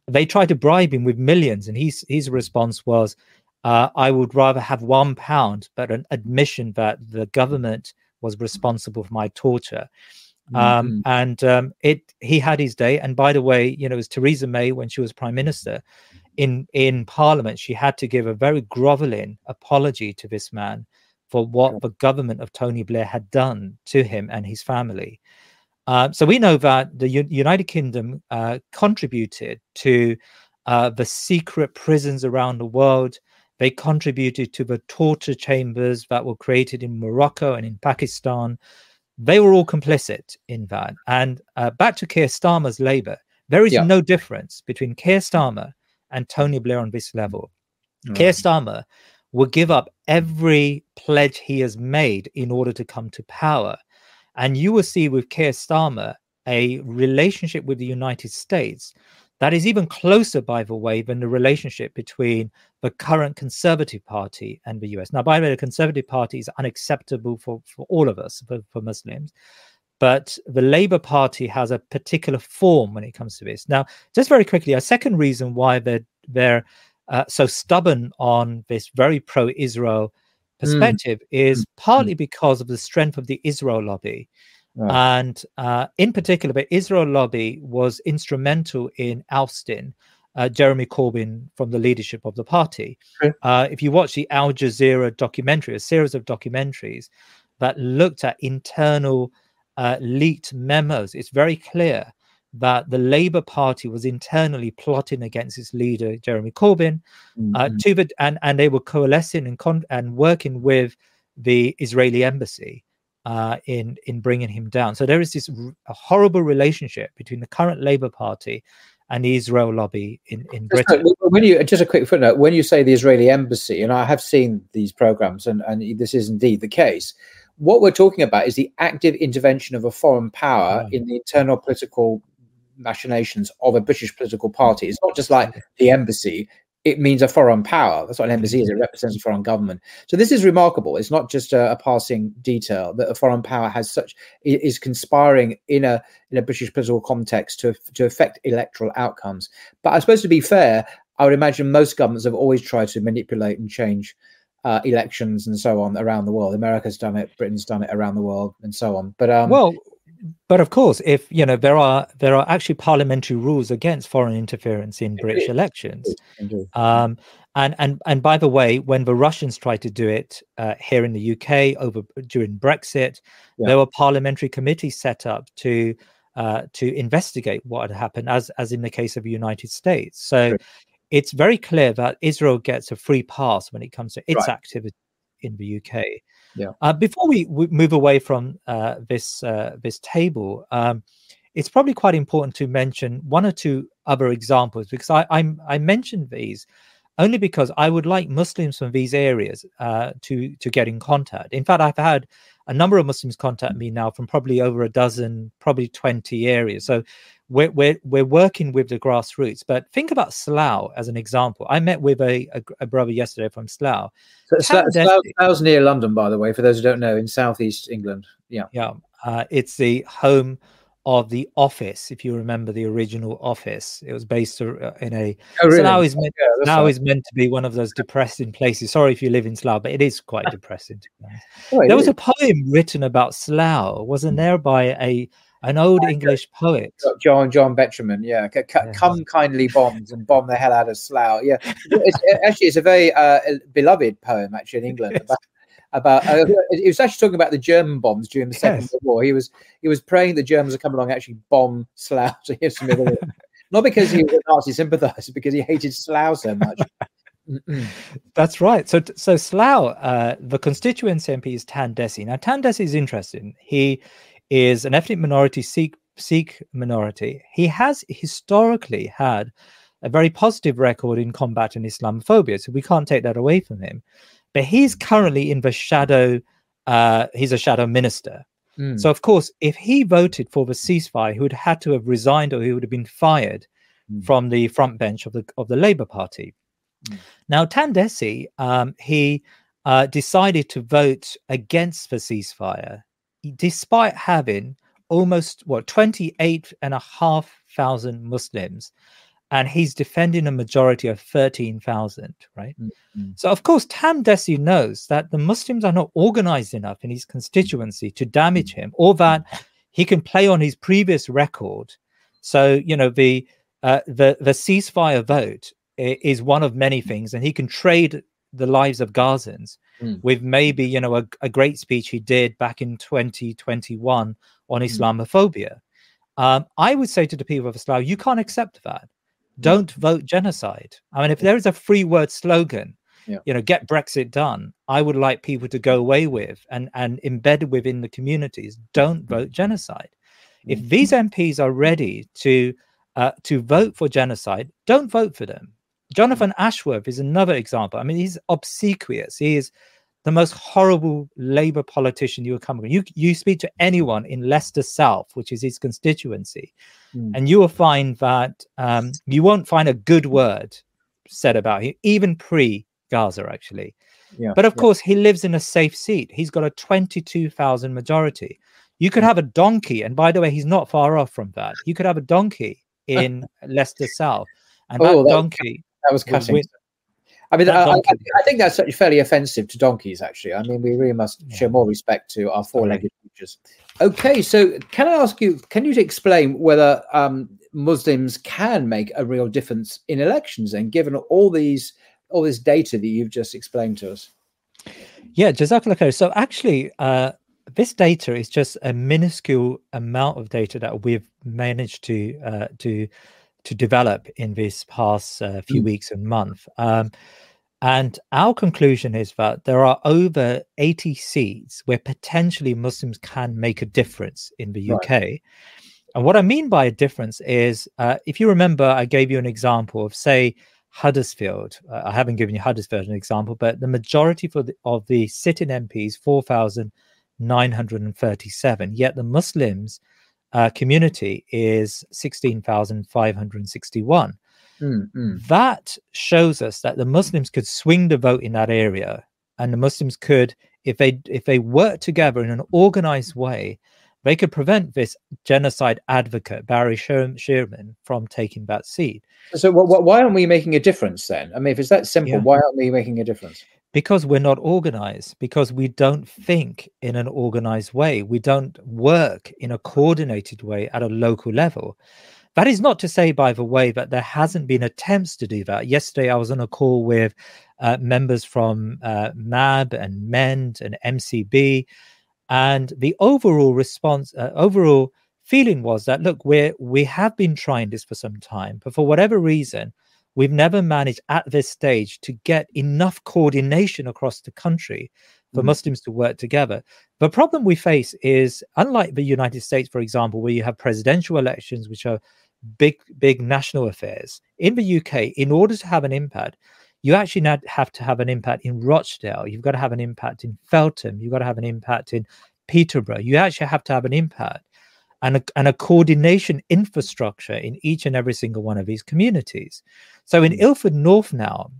They tried to bribe him with millions, and his his response was, uh, "I would rather have one pound, but an admission that the government was responsible for my torture." Um, mm-hmm. and um, it he had his day. And by the way, you know, it was Theresa May when she was prime minister in in Parliament. She had to give a very groveling apology to this man for what the government of Tony Blair had done to him and his family. Uh, so we know that the U- United Kingdom uh, contributed to uh, the secret prisons around the world. They contributed to the torture chambers that were created in Morocco and in Pakistan. They were all complicit in that. And uh, back to Keir Starmer's Labour, there is yeah. no difference between Keir Starmer and Tony Blair on this level. Mm. Keir Starmer will give up every pledge he has made in order to come to power. And you will see with Keir Starmer a relationship with the United States that is even closer, by the way, than the relationship between the current Conservative Party and the US. Now, by the way, the Conservative Party is unacceptable for, for all of us, for, for Muslims. But the Labour Party has a particular form when it comes to this. Now, just very quickly, a second reason why they're, they're uh, so stubborn on this very pro Israel hmm. perspective mm. is partly mm. because of the strength of the Israel lobby. And uh, in particular, the Israel lobby was instrumental in ousting uh, Jeremy Corbyn from the leadership of the party. Uh, if you watch the Al Jazeera documentary, a series of documentaries that looked at internal uh, leaked memos, it's very clear that the Labour Party was internally plotting against its leader Jeremy Corbyn, uh, mm-hmm. to the, and and they were coalescing and con- and working with the Israeli embassy uh, in in bringing him down. So there is this r- horrible relationship between the current Labour Party and the Israel lobby in, in Britain. When you just a quick footnote, when you say the Israeli embassy, and I have seen these programs, and, and this is indeed the case. What we're talking about is the active intervention of a foreign power in the internal political machinations of a British political party. It's not just like the embassy it means a foreign power. That's what an embassy is. It represents a foreign government. So this is remarkable. It's not just a, a, passing detail that a foreign power has such is conspiring in a in a British political context to to affect electoral outcomes. But I suppose to be fair, I would imagine most governments have always tried to manipulate and change uh, elections and so on around the world. America's done it, Britain's done it around the world, and so on. But um, well, but of course, if you know there are there are actually parliamentary rules against foreign interference in British elections, um, and and and by the way, when the Russians tried to do it uh, here in the UK over during Brexit, yeah. there were parliamentary committees set up to uh, to investigate what had happened, as as in the case of the United States. So. It's very clear that Israel gets a free pass when it comes to its right. activity in the UK. Yeah. Uh, before we, we, move away from uh, this uh, this table, um, it's probably quite important to mention one or two other examples because I I'm, i mentioned these only because I would like Muslims from these areas uh, to to get in contact. In fact, I've had a number of Muslims contact me now from probably over a dozen, probably twenty areas. So we're, we're, we're working with the grassroots. But think about Slough as an example. I met with a, a, a brother yesterday from Slough. So Slough, Slough, Slough's near London, by the way, for those who don't know, in southeast England. Yeah. Yeah. Uh, it's the home of the office. If you remember the original office, it was based uh, in a. Oh, really? Slough is meant, yeah, Slough right. is meant to be one of those depressing places. Sorry if you live in Slough, but it is quite depressing. Oh, there was a poem written about Slough, wasn't hmm. there, by a an old English poet. John John Betjeman, yeah. C- yeah. Come kindly bombs and bomb the hell out of Slough. Yeah, it's, actually, it's a very uh, beloved poem actually in England about. About uh, he was actually talking about the German bombs during the Second yes. World War. He was he was praying the Germans would come along and actually bomb Slough. So he Not because he was a Nazi sympathizer, because he hated Slough so much. That's right. So, so Slough, uh, the constituency MP is Tan Dhesi. Now, Tan Dhesi is interesting. He is an ethnic minority, Sikh, Sikh minority. He has historically had a very positive record in combating Islamophobia, so we can't take that away from him. But he's currently in the shadow. Uh, he's a shadow minister. Mm. So of course, if he voted for the ceasefire, he would have had to have resigned, or he would have been fired mm. from the front bench of the of the Labour Party. Mm. Now, Tan Dhesi, um, he uh, decided to vote against the ceasefire despite having almost what 28 and a half thousand Muslims, and he's defending a majority of 13,000, right? Mm-hmm. So, of course, Tan Dhesi knows that the Muslims are not organized enough in his constituency to damage him, or that he can play on his previous record. So, you know, the uh, the the ceasefire vote is one of many things, and he can trade the lives of Gazans mm. with maybe you know a, a, great speech he did back in 2021 on mm. Islamophobia. Um, I would say to the people of Islam, you can't accept that. Hmm. Don't vote genocide. I mean, if there is a free word slogan, yeah. you know, get Brexit done, I would like people to go away with and and embedded within the communities. Don't hmm. vote genocide. If these MPs are ready to uh, to vote for genocide, don't vote for them Jonathan Ashworth is another example. I mean, he's obsequious. He is the most horrible Labour politician you will come across. You you speak to anyone in Leicester South, which is his constituency, mm. and you will find that um, you won't find a good word said about him, even pre Gaza, actually. Yeah, but of yeah. course, he lives in a safe seat. He's got a 22,000 majority. You could hmm. have a donkey, and by the way, he's not far off from that. You could have a donkey in Leicester South, and oh, that donkey that was cutting. I mean, I, I, I, think that's fairly offensive to donkeys. Actually, I mean, we really must yeah. show more respect to our four-legged creatures. Okay, so can I ask you? Can you explain whether um, Muslims can make a real difference in elections? And given all these, all this data that you've just explained to us. Yeah, Jazakallah khair. So actually, uh, this data is just a minuscule amount of data that we've managed to uh, to to develop in this past uh, few mm. weeks and month. Um, And our conclusion is that there are over 80 seats where potentially Muslims can make a difference in the UK. Right. And what I mean by a difference is uh, if you remember, I gave you an example of, say, Huddersfield. Uh, I haven't given you Huddersfield an example, but the majority for the, of the sitting MPs, 4,937, yet the Muslims uh, community is 16,561. Mm, That shows us that the Muslims could swing the vote in that area, and the Muslims could, if they if they work together in an organized way, they could prevent this genocide advocate Barry Sheerman from taking that seat. So, why aren't we making a difference then? I mean, if it's that simple, yeah. why aren't we making a difference? Because we're not organized, because we don't think in an organized way, we don't work in a coordinated way at a local level. That is not to say, by the way, that there hasn't been attempts to do that. Yesterday, I was on a call with uh, members from uh, MAB and MEND and MCB, and the overall response, uh, overall feeling was that look, we we have been trying this for some time, but for whatever reason, we've never managed at this stage to get enough coordination across the country for mm. Muslims to work together. The problem we face is, unlike the United States, for example, where you have presidential elections, which are big, big national affairs, in the UK, in order to have an impact, you actually have to have an impact in Rochdale. You've got to have an impact in Feltham. You've got to have an impact in Peterborough. You actually have to have an impact and a, and a coordination infrastructure in each and every single one of these communities. So in. Ilford North now,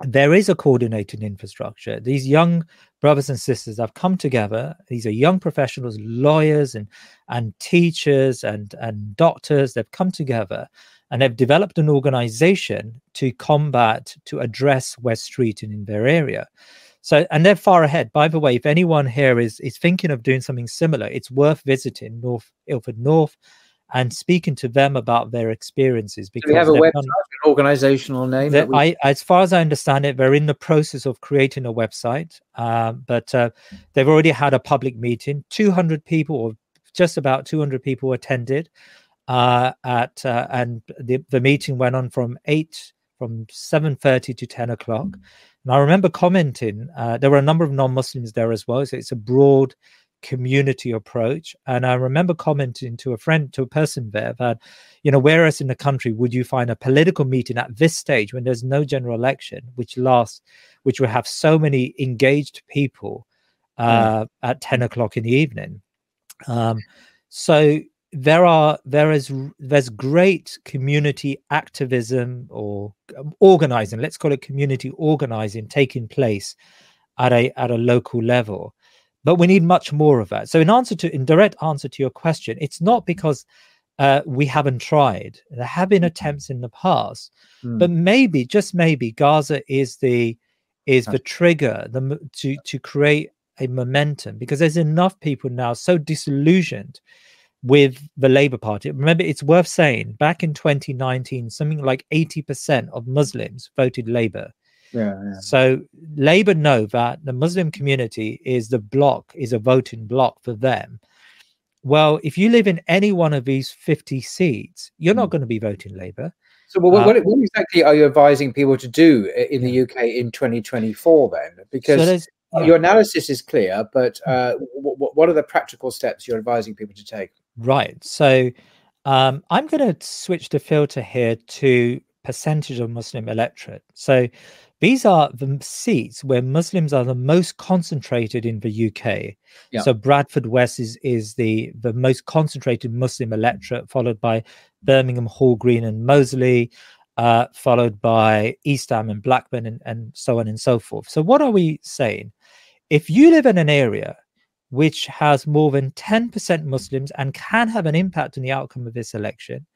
there is a coordinated infrastructure. These young brothers and sisters have come together. These are young professionals, lawyers and and teachers and and doctors. They've come together and they've developed an organization to combat to address Wes Streeting in their area. So and they're far ahead. By the way, if anyone here is is thinking of doing something similar, it's worth visiting North Ilford North and speaking to them about their experiences. Because Do we have a website, an organizational name. We... I, as far as I understand it, they're in the process of creating a website, uh, but uh, they've already had a public meeting. Two hundred people, or just about two hundred people, attended. Uh, at uh, and the the meeting went on from eight from seven thirty to ten o'clock. And I remember commenting. Uh, there were a number of non-Muslims there as well, so it's a broad community approach. And I remember commenting to a friend, to a person there, that, you know, whereas in the country would you find a political meeting at this stage when there's no general election, which lasts, which will have so many engaged people hmm. uh, mm. at 10 o'clock in the evening. Um, so there are there is there's great community activism or um, organizing let's call it community organizing taking place at a at a local level but we need much more of that. So, in answer to, in direct answer to your question, it's not because uh, we haven't tried. There have been mm-hmm. attempts in the past, mm. but maybe, just maybe, Gaza is the is the trigger the, to to create a momentum because there's enough people now so disillusioned with the Labour Party. Remember, it's worth saying back in 2019, something like 80% of Muslims voted Labour. Yeah, So Labour know that the Muslim community is the block, is a voting block for them. Well, if you live in any one of these 50 seats, you're not mm. going to be voting Labour. So, well, what, uh, what, exactly are you advising people to do in the UK in 2024 then? Because so your analysis is clear, but mm. uh, what, what are the practical steps you're advising people to take? Right. So, um, I'm going to switch the filter here to percentage of Muslim electorate. So, these are the seats where Muslims are the most concentrated in the UK. Yeah. So Bradford West is is the the most concentrated Muslim electorate, followed by Birmingham, Hall Green, and Moseley, uh, followed by East Ham and Blackburn, and, and so on and so forth. So what are we saying? If you live in an area which has more than 10% Muslims and can have an impact on the outcome of this election,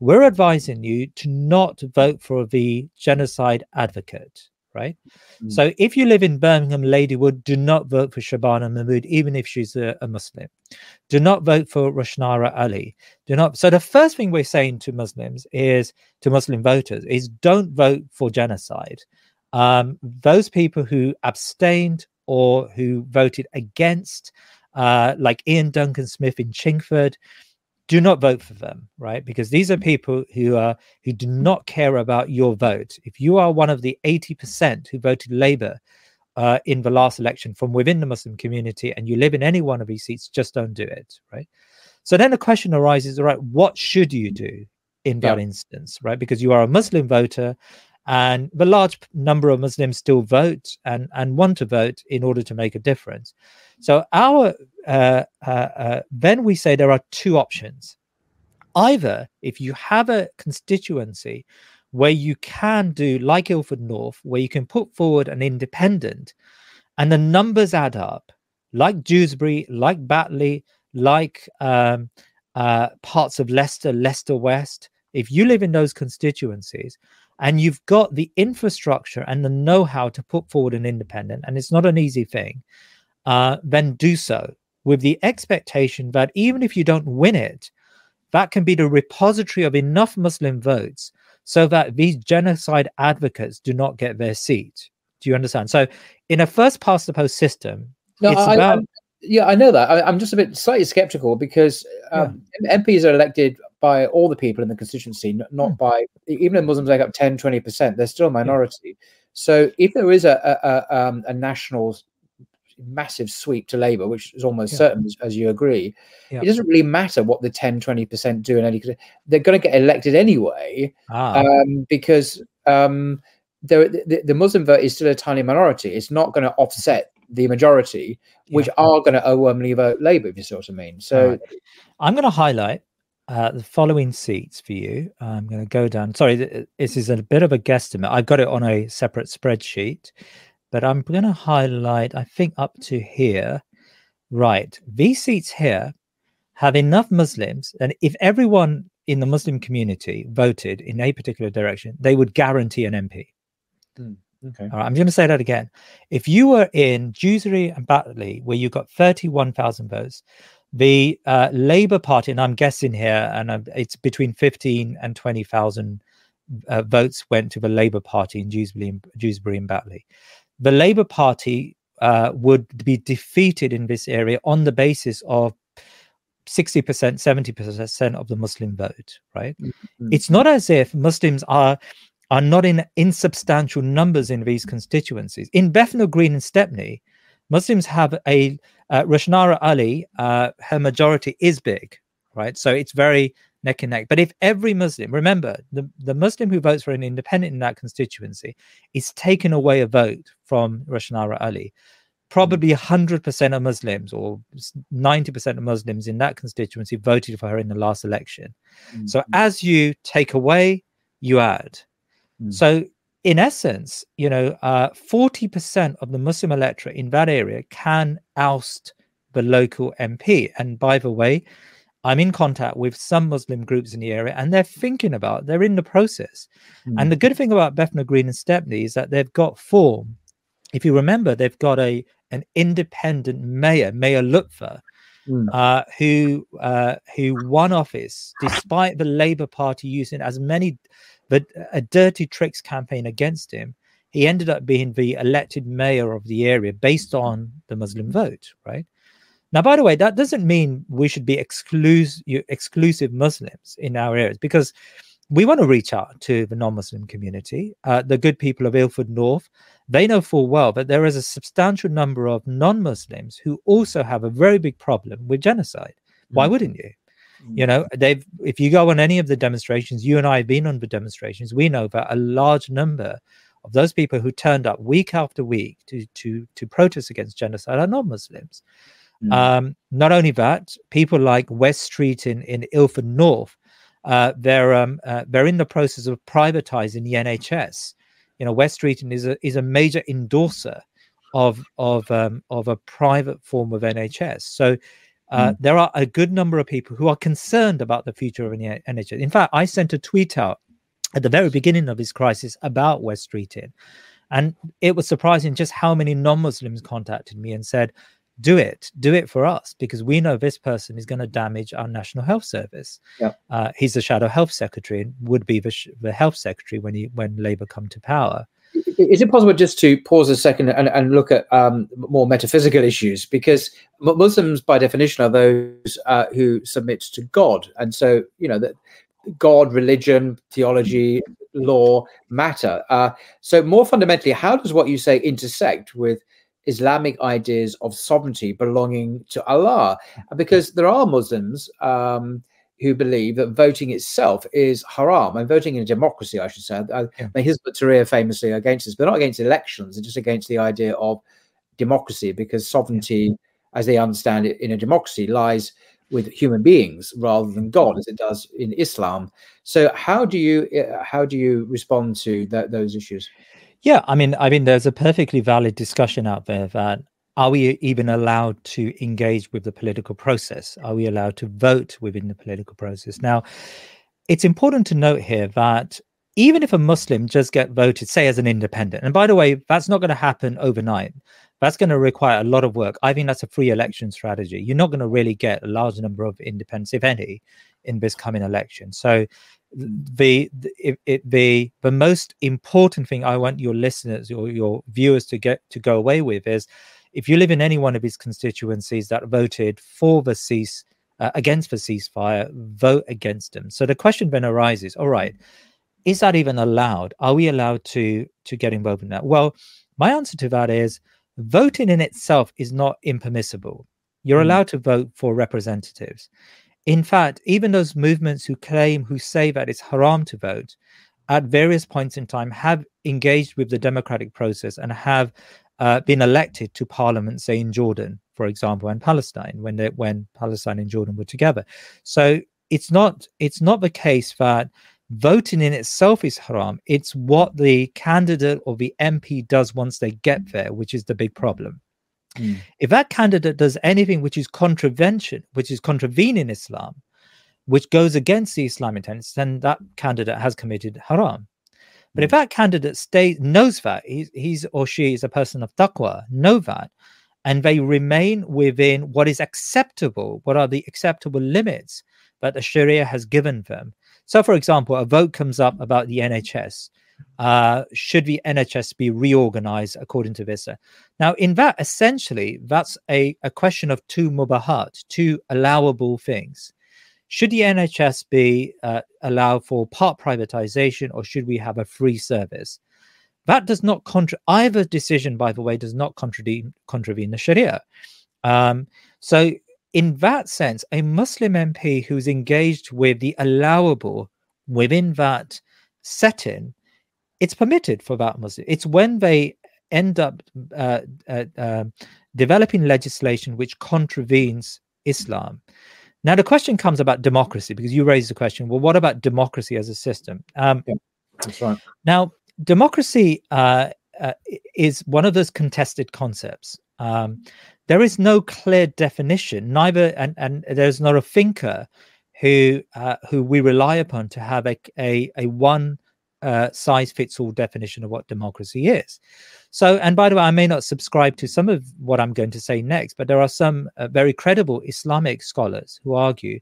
we're advising you to not vote for the genocide advocate, right? Mm. So if you live in Birmingham, Ladywood, do not vote for Shabana Mahmood, even if she's a, a, Muslim. Do not vote for Rushanara Ali. Do not. So the first thing we're saying to Muslims is to Muslim voters is don't vote for genocide. Um, those people who abstained or who voted against, uh, like Iain Duncan Smith in Chingford, do not vote for them, right? Because these are people who are who do not care about your vote. If you are one of the 80% who voted Labour uh, in the last election from within the Muslim community and you live in any one of these seats, just don't do it, right? So then the question arises, all right, what should you do in that yeah. instance, right? Because you are a Muslim voter and the large number of Muslims still vote and, and want to vote in order to make a difference. So our uh, uh, uh, then we say there are two options. Either if you have a constituency where you can do like Ilford North, where you can put forward an independent, and the numbers add up, like Dewsbury, like Batley, like um, uh, parts of Leicester, Leicester West. If you live in those constituencies, and you've got the infrastructure and the know-how to put forward an independent and it's not an easy thing uh, then do so with the expectation that even if you don't win it that can be the repository of enough muslim votes so that these genocide advocates do not get their seat. Do you understand? So in a first past the post system no, I, about... Yeah i know that I, am just a bit slightly skeptical because um, yeah. mps are elected by all the people in the constituency, not, not mm. by even if Muslims make up 10, 20%, they're still a minority. So if there is a, a, a, um, a national massive sweep to Labour, which is almost yeah. certain, as, as, you agree, yeah. it doesn't really matter what the 10, 20% do in any they're going to get elected anyway ah. um, because um, the, the, Muslim vote is still a tiny minority. It's not going to offset the majority, which yeah. are going to overwhelmingly vote Labour, if you see what I mean. So right. I'm going to highlight uh, the following seats for you. I'm going to go down. Sorry, this is a bit of a guesstimate. I've got it on a separate spreadsheet, but I'm going to highlight, I think, up to here. Right. These seats here have enough Muslims, and if everyone in the Muslim community voted in a particular direction, they would guarantee an MP. Mm, okay. All right, I'm going to say that again. If you were in Dewsbury and Batley, where you got 31,000 votes, the uh, Labour Party, and I'm guessing here, and uh, it's between 15 and 20,000 uh, votes went to the Labour Party in Dewsbury, and, Dewsbury and Batley. The Labour Party uh, would be defeated in this area on the basis of 60%, 70% of the Muslim vote, right? Mm-hmm. It's not as if Muslims are are not in insubstantial numbers in these constituencies. In Bethnal Green and Stepney, Muslims have a uh, Rushanara Ali, uh, her majority is big, right? So it's very neck and neck. But if every Muslim, remember, the, the Muslim who votes for an independent in that constituency is taken away a vote from Rushanara Ali, probably 100% of Muslims or 90% of Muslims in that constituency voted for her in the last election. Mm-hmm. So as you take away, you add. Mm-hmm. So in essence, you know, uh, 40% of the Muslim electorate in that area can oust the local MP. And by the way, I'm in contact with some Muslim groups in the area and they're thinking about, they're in the process. Mm. And the good thing about Bethnal Green and Stepney is that they've got form. If you remember, they've got a an independent mayor, Mayor Lutfur, mm. uh, who uh, who won office despite the Labour Party using as many but a dirty tricks campaign against him, he ended up being the elected mayor of the area based on the Muslim vote, right? Now, by the way, that doesn't mean we should be exclusive exclusive Muslims in our areas because we want to reach out to the non-Muslim community. Uh, the good people of Ilford North, they know full well that there is a substantial number of non-Muslims who also have a very big problem with genocide. Why mm. wouldn't you? You know, they've if you go on any of the demonstrations, you and I have been on the demonstrations, we know that a large number of those people who turned up week after week to to to protest against genocide are not Muslims. Mm. Um, not only that, people like Wes Streeting in in Ilford North, uh, they're um, uh, they're in the process of privatizing the NHS. You know, Wes Streeting is a is a major endorser of of um, of a private form of NHS. So uh, mm. There are a good number of people who are concerned about the future of NHS. In fact, I sent a tweet out at the very beginning of this crisis about Wes Streeting, and it was surprising just how many non-Muslims contacted me and said, "Do it, do it for us, because we know this person is going to damage our National Health Service." Yeah. Uh, he's the shadow health secretary and would be the, sh- the health secretary when he when Labour come to power. Is it possible just to pause a second and, and look at um, more metaphysical issues? Because Muslims, by definition, are those uh, who submit to God, and so you know that God, religion, theology, law matter. Uh, so, more fundamentally, how does what you say intersect with Islamic ideas of sovereignty belonging to Allah? Because there are Muslims. Um, who believe that voting itself is haram and voting in a democracy, I should say. Uh, yeah. Hizb ut famously against this, but not against elections, just against the idea of democracy because sovereignty, yeah. as they understand it in a democracy, lies with human beings rather than God, as it does in Islam. So, how do you uh, how do you respond to that, those issues? Yeah, I mean, I mean, there's a perfectly valid discussion out there that are we even allowed to engage with the political process? Are we allowed to vote within the political process? Now, it's important to note here that even if a Muslim just get voted, say as an independent, and by the way, that's not going to happen overnight. That's going to require a lot of work. I think that's a free election strategy. You're not going to really get a large number of independents, if any, in this coming election. So the the, it, the the most important thing I want your listeners or your viewers to get to go away with is if you live in any one of his constituencies that voted for the cease uh, against the ceasefire, vote against him. So the question then arises: All right, is that even allowed? Are we allowed to to get involved in that? Well, my answer to that is voting in itself is not impermissible. You're mm. allowed to vote for representatives. In fact, even those movements who claim, who say that it's haram to vote, at various points in time have engaged with the democratic process and have uh, been elected to parliament, say in Jordan, for example, and Palestine, when they, when Palestine and Jordan were together. So it's not it's not the case that voting in itself is haram. It's what the candidate or the MP does once they get there, which is the big problem. Mm. If that candidate does anything which is contravention, which is contravening Islam, which goes against the Islamic tenets, then that candidate has committed haram. But if that candidate stays knows that he's, he's or she is a person of taqwa, know that, and they remain within what is acceptable, what are the acceptable limits that the Sharia has given them. So, for example, a vote comes up about the NHS. Uh, should the NHS be reorganized according to this? Now, in that, essentially, that's a, a question of two mubahat, two allowable things. Should the NHS be uh, allowed for part privatization or should we have a free service? That does not contra- either decision, by the way, does not contravene, contravene the Sharia. Um, so, in that sense, a Muslim MP who's engaged with the allowable within that setting, it's permitted for that Muslim. It's when they end up uh, uh, uh, developing legislation which contravenes Islam now, the question comes about democracy because you raised the question. Well, what about democracy as a system? Um, yeah, that's right. Now, democracy uh, uh, is one of those contested concepts. Um, there is no clear definition, neither, and, and there's not a thinker who uh, who we rely upon to have a a, a one uh, size fits all definition of what democracy is. So, and by the way, I may not subscribe to some of what I'm going to say next, but there are some uh, very credible Islamic scholars who argue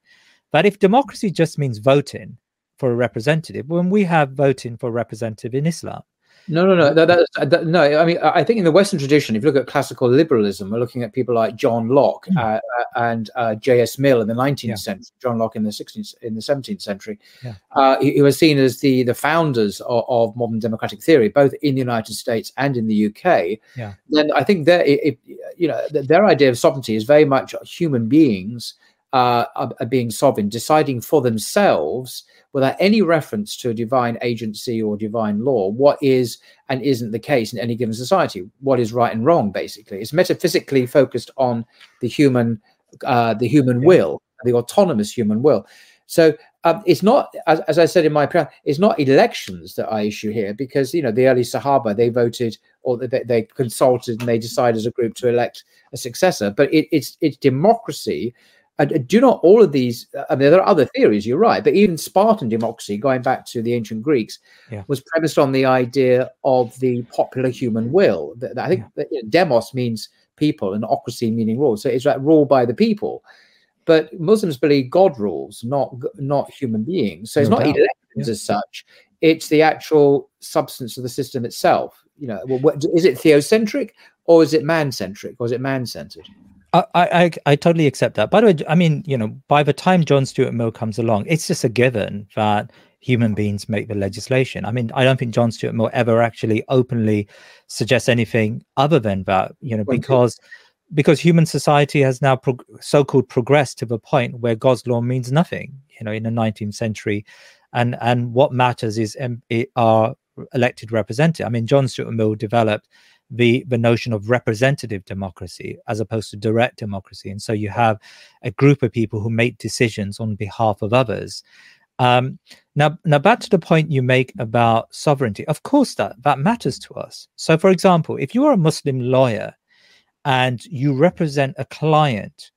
that if democracy just means voting for a representative, when we have voting for a representative in Islam, no, no, no. That, that, that, no, I mean, I think in the Western tradition, if you look at classical liberalism, we're looking at people like John Locke mm. uh, and uh, J.S. Mill in the 19th yeah. century, John Locke in the 16th, in the 17th century, yeah. uh, who were seen as the the founders of, of, modern democratic theory, both in the United States and in the UK. Yeah. Then I think their, you know, their idea of sovereignty is very much human beings uh, are, are being sovereign, deciding for themselves without any reference to a divine agency or divine law what is and isn't the case in any given society? What is right and wrong basically? It's metaphysically focused on the human uh, the human yeah. will the autonomous human will. So um, it's not as, as, i said in my prayer it's not elections that i issue here because you know the early sahaba they voted or they, they consulted and they decided as a group to elect a successor but it, it's it's democracy and do not all of these? Uh, I mean, there are other theories. You're right, but even Spartan democracy, going back to the ancient Greeks, yeah. was premised on the idea of the popular human will. I think yeah. that, demos means people, and ocracy meaning rule. So it's like rule by the people. But Muslims believe God rules, not not human beings. So it's no not doubt. elections yeah. as such; it's the actual substance of the system itself. you know, what, is it theocentric or is it man-centric or is it man-centered? I, I I totally accept that. By the way, I mean, you know, by the time John Stuart Mill comes along, it's just a given that human beings make the legislation. I mean, I don't think John Stuart Mill ever actually openly suggests anything other than that, you know, because because human society has now pro- so-called progressed to the point where God's law means nothing, you know, in the 19th century, and and what matters is um, our elected representative. I mean, John Stuart Mill developed the the notion of representative democracy as opposed to direct democracy. And so you have a group of people who make decisions on behalf of others. Um, now now back to the point you make about sovereignty. Of course that that matters to us. So for example if you are a muslim lawyer and you represent a client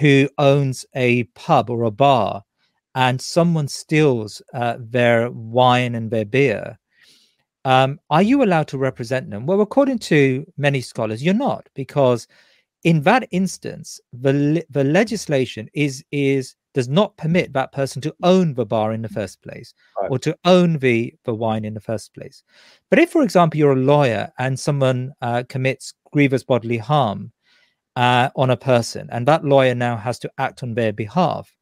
who owns a pub or a bar and someone steals uh, their wine and their beer um, are you allowed to represent them? Well, according to many scholars, you're not, because in that instance, the the legislation is is does not permit that person to own the bar in the first place right. or to own the the wine in the first place. But if, for example, you're a lawyer and someone uh, commits grievous bodily harm uh, on a person, and that lawyer now has to act on their behalf,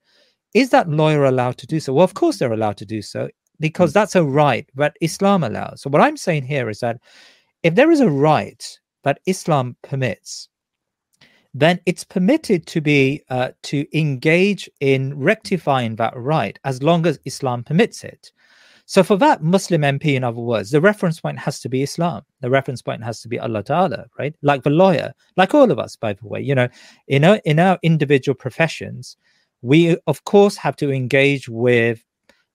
is that lawyer allowed to do so? Well, of course they're allowed to do so because mm. that's a right that Islam allows. So what I'm saying here is that if there is a right that Islam permits, then it's permitted to be uh, to engage in rectifying that right as long as Islam permits it. So for that Muslim MP, in other words, the reference point has to be Islam. The reference point has to be Allah Ta'ala, right? Like the lawyer, like all of us, by the way, you know, in our in our individual professions, we of course have to engage with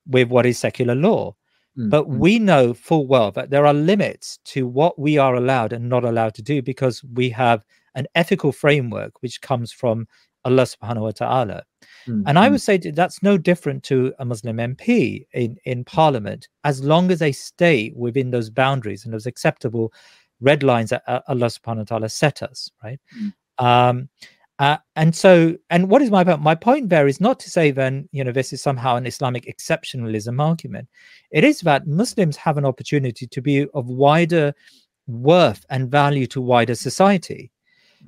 with what is secular law. Mm-hmm. But we know full well that there are limits to what we are allowed and not allowed to do because we have an ethical framework which comes from Allah subhanahu wa ta'ala. Mm-hmm. And I would say that's no different to a Muslim MP in, in parliament, as long as they stay within those boundaries and those acceptable red lines that uh, Allah subhanahu wa ta'ala set us, right? Mm-hmm. Um, uh, and so, and what is my point? My point there is not to say then, you know, this is somehow an Islamic exceptionalism argument. It is that Muslims have an opportunity to be of wider worth and value to wider society.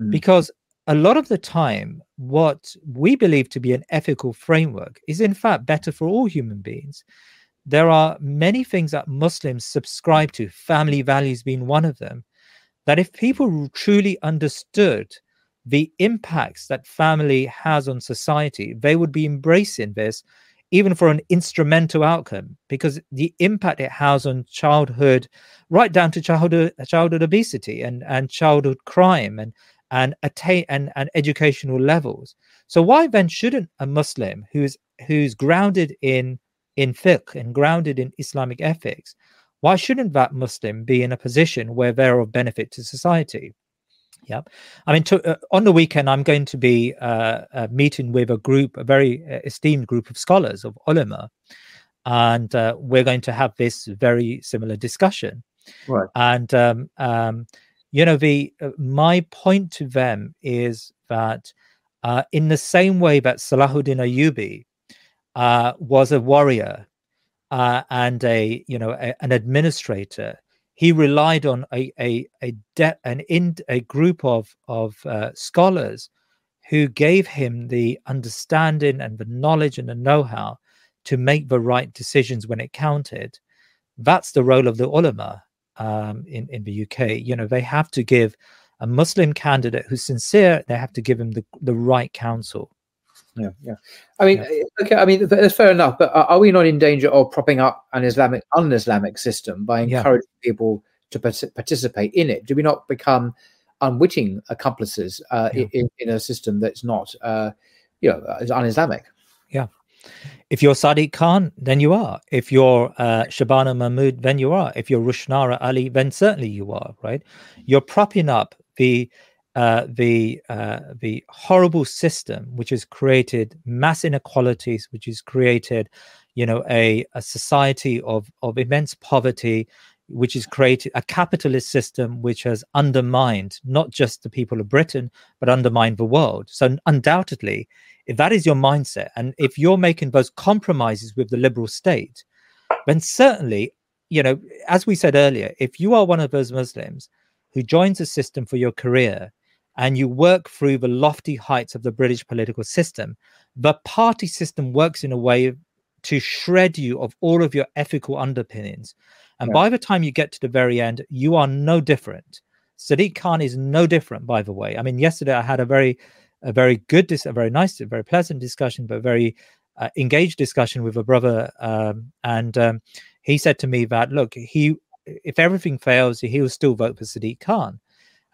Mm. Because a lot of the time, what we believe to be an ethical framework is in fact better for all human beings. There are many things that Muslims subscribe to, family values being one of them, that if people truly understood the impacts that family has on society, they would be embracing this even for an instrumental outcome because the impact it has on childhood right down to childhood childhood obesity and and childhood crime and and attain and, and educational levels. So why then shouldn't a muslim who's who's grounded in in fiqh and grounded in islamic ethics why shouldn't that muslim be in a position where they're of benefit to society yeah, I mean, to, uh, on the weekend, I'm going to be uh, uh, meeting with a group, a very uh, esteemed group of scholars of ulama, and uh, we're going to have this very similar discussion. Right. And um, um, you know, the uh, my point to them is that in the same way that Salahuddin Ayyubi was a warrior and a you know a, an administrator he relied on a a a de- an in a group of of uh, scholars who gave him the understanding and the knowledge and the know-how to make the right decisions when it counted. That's the role of the ulama um, in in the UK. You know, they have to give a Muslim candidate who's sincere. They have to give him the the right counsel yeah, yeah. I mean, yeah. Eh, okay. I mean, that's fair enough. But are we not in danger of propping up an Islamic, un-Islamic system by encouraging yeah. people to participate in it? Do we not become unwitting accomplices uh, yeah. in, in, a system that's not, uh, you know, is un-Islamic? Yeah. If you're Sadiq Khan, then you are. If you're uh, Shabana Mahmood, then you are. If you're Rushanara Ali, then certainly you are. Right? You're propping up the uh, the uh, the horrible system which has created mass inequalities, which has created, you know, a, a society of of immense poverty, which has created a capitalist system which has undermined not just the people of Britain but undermined the world. So undoubtedly, if that is your mindset, and if you're making those compromises with the liberal state, then certainly you know, as we said earlier, if you are one of those Muslims who joins the system for your career and you work through the lofty heights of the British political system, the party system works in a way to shred you of all of your ethical underpinnings. And by the time you get to the very end, you are no different. Sadiq Khan is no different, by the way. I mean, yesterday I had a very, a very good, a very nice, a very pleasant discussion, but very uh, engaged discussion with a brother, um, and um, he said to me that look, he if everything fails, he will still vote for Sadiq Khan.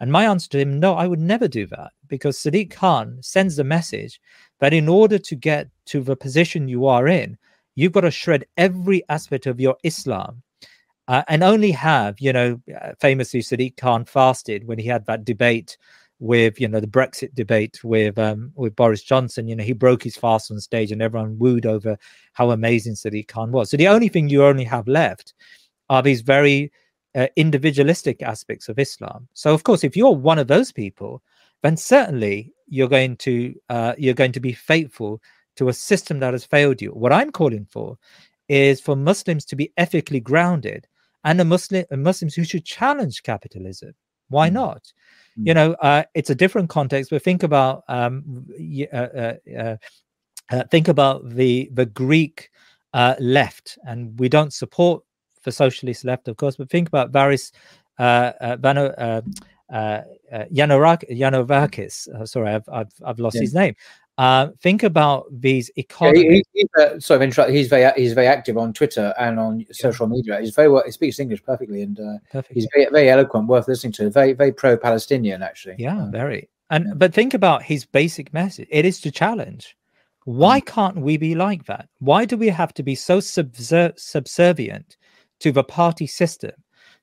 And my answer to him, no, I would never do that because Sadiq Khan sends the message that in order to get to the position you are in, you've got to shred every aspect of your Islam uh, and only have, you know, uh, famously Sadiq Khan fasted when he had that debate with, you know, the Brexit debate with um, with Boris Johnson. You know, he broke his fast on stage and everyone wooed over how amazing Sadiq Khan was. So the only thing you only have left are these very uh, individualistic aspects of Islam. So, of course, if you're one of those people, then certainly you're going to uh, you're going to be faithful to a system that has failed you. What I'm calling for is for Muslims to be ethically grounded and a Muslim Muslims who should challenge capitalism. Why mm. not? Mm. You know, uh, it's a different context. But think about um, uh, uh, uh, uh, think about the the Greek left, and we don't support for socialist left, of course, but think about Varis uh, uh, Vano, uh, uh, Yanovakis. Sorry, I've, I've, I've lost yeah. his name. Think about these economies. Yeah, he, he's, uh, sorry, he's very he's very active on Twitter and on social media. He's very well. He speaks English perfectly, and uh, Perfect. he's very, very eloquent, worth listening to. Very very pro Palestinian, actually. Yeah, very. And but think about his basic message. It is to challenge. Why mm. can't we be like that? Why do we have to be so subser- subservient to the party system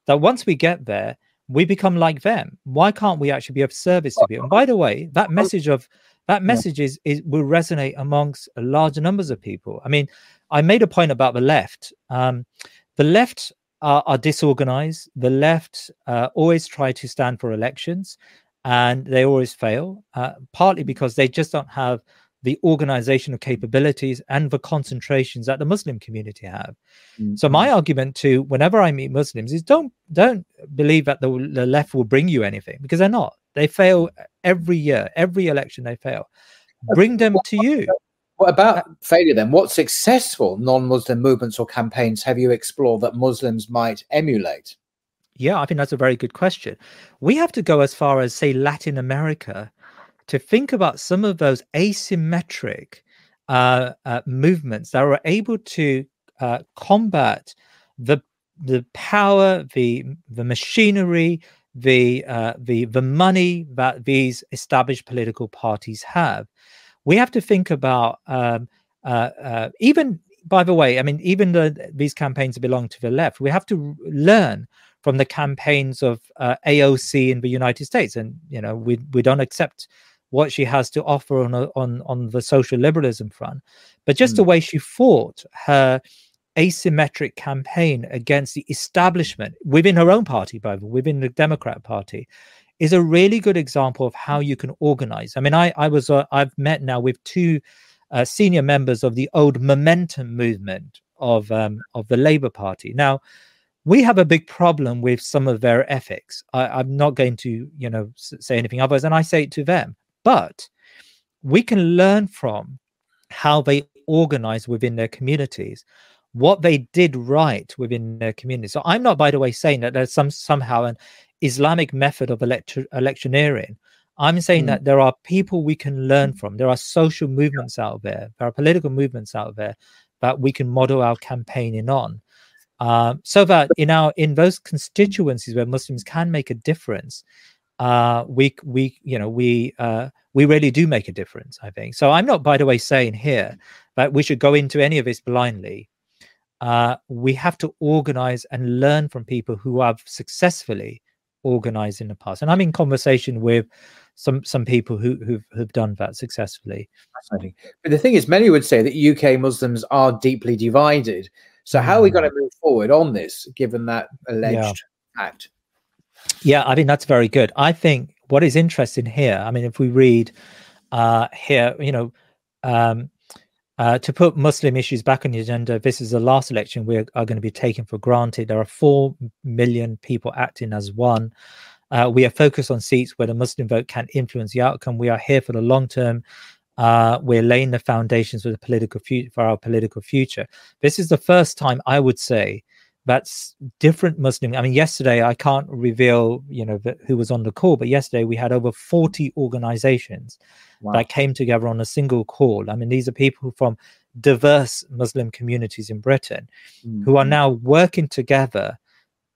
that once we get there, we become like them. Why can't we actually be of service to people? And by the way, that message of that message is, is will resonate amongst large numbers of people. I mean, I made a point about the left. Um, the left are, are disorganized. The left uh, always try to stand for elections, and they always fail. Uh, partly because they just don't have the organizational capabilities and the concentrations that the Muslim community have. Mm-hmm. So my argument to whenever I meet Muslims is don't don't believe that the, the left will bring you anything because they're not. They fail every year, every election they fail. Bring them to you. What about failure then? What successful non-Muslim movements or campaigns have you explored that Muslims might emulate? Yeah, I think that's a very good question. We have to go as far as say Latin America to think about some of those asymmetric uh, uh, movements that are able to uh, combat the the power, the the machinery, the uh, the the money that these established political parties have. We have to think about um, uh, uh, even. By the way, I mean even though these campaigns belong to the left, we have to learn from the campaigns of AOC in the United States, and you know we we don't accept what she has to offer on on on the social liberalism front, but just mm. the way she fought her asymmetric campaign against the establishment within her own party, by the way, within the Democrat Party, is a really good example of how you can organize. I mean, I I was uh, I've met now with two uh, senior members of the old Momentum movement of um, of the Labour Party. Now, we have a big problem with some of their ethics. I, am not going to, you know, say anything otherwise, and I say it to them. But we can learn from how they organize within their communities, what they did right within their community. So I'm not, by the way, saying that there's some somehow an Islamic method of elect- electioneering. I'm saying mm. that there are people we can learn from. There are social movements out there. There are political movements out there that we can model our campaigning on. Um, so that in our in those constituencies where Muslims can make a difference, uh, we we you know we uh, we really do make a difference. I think so. I'm not, by the way, saying here that we should go into any of this blindly. Uh, we have to organize and learn from people who have successfully organized in the past. And I'm in conversation with some some people who who've, who've done that successfully. Fascinating. But the thing is, many would say that UK Muslims are deeply divided. So how are we going to mm. move forward on this, given that alleged yeah. act? Yeah, I think that's very good. I think what is interesting here, I mean, if we read uh, here, you know, um, Uh, to put Muslim issues back on the agenda, this is the last election we are, are going to be taken for granted. There are 4 million people acting as one. Uh, we are focused on seats where the Muslim vote can influence the outcome. We are here for the long term. Uh, we're laying the foundations for the political future for our political future. This is the first time I would say that's different Muslim. I mean, yesterday I can't reveal, you know, who was on the call, but yesterday we had over 40 organizations wow. that came together on a single call. I mean, these are people from diverse Muslim communities in Britain mm-hmm. who are mm-hmm. now working together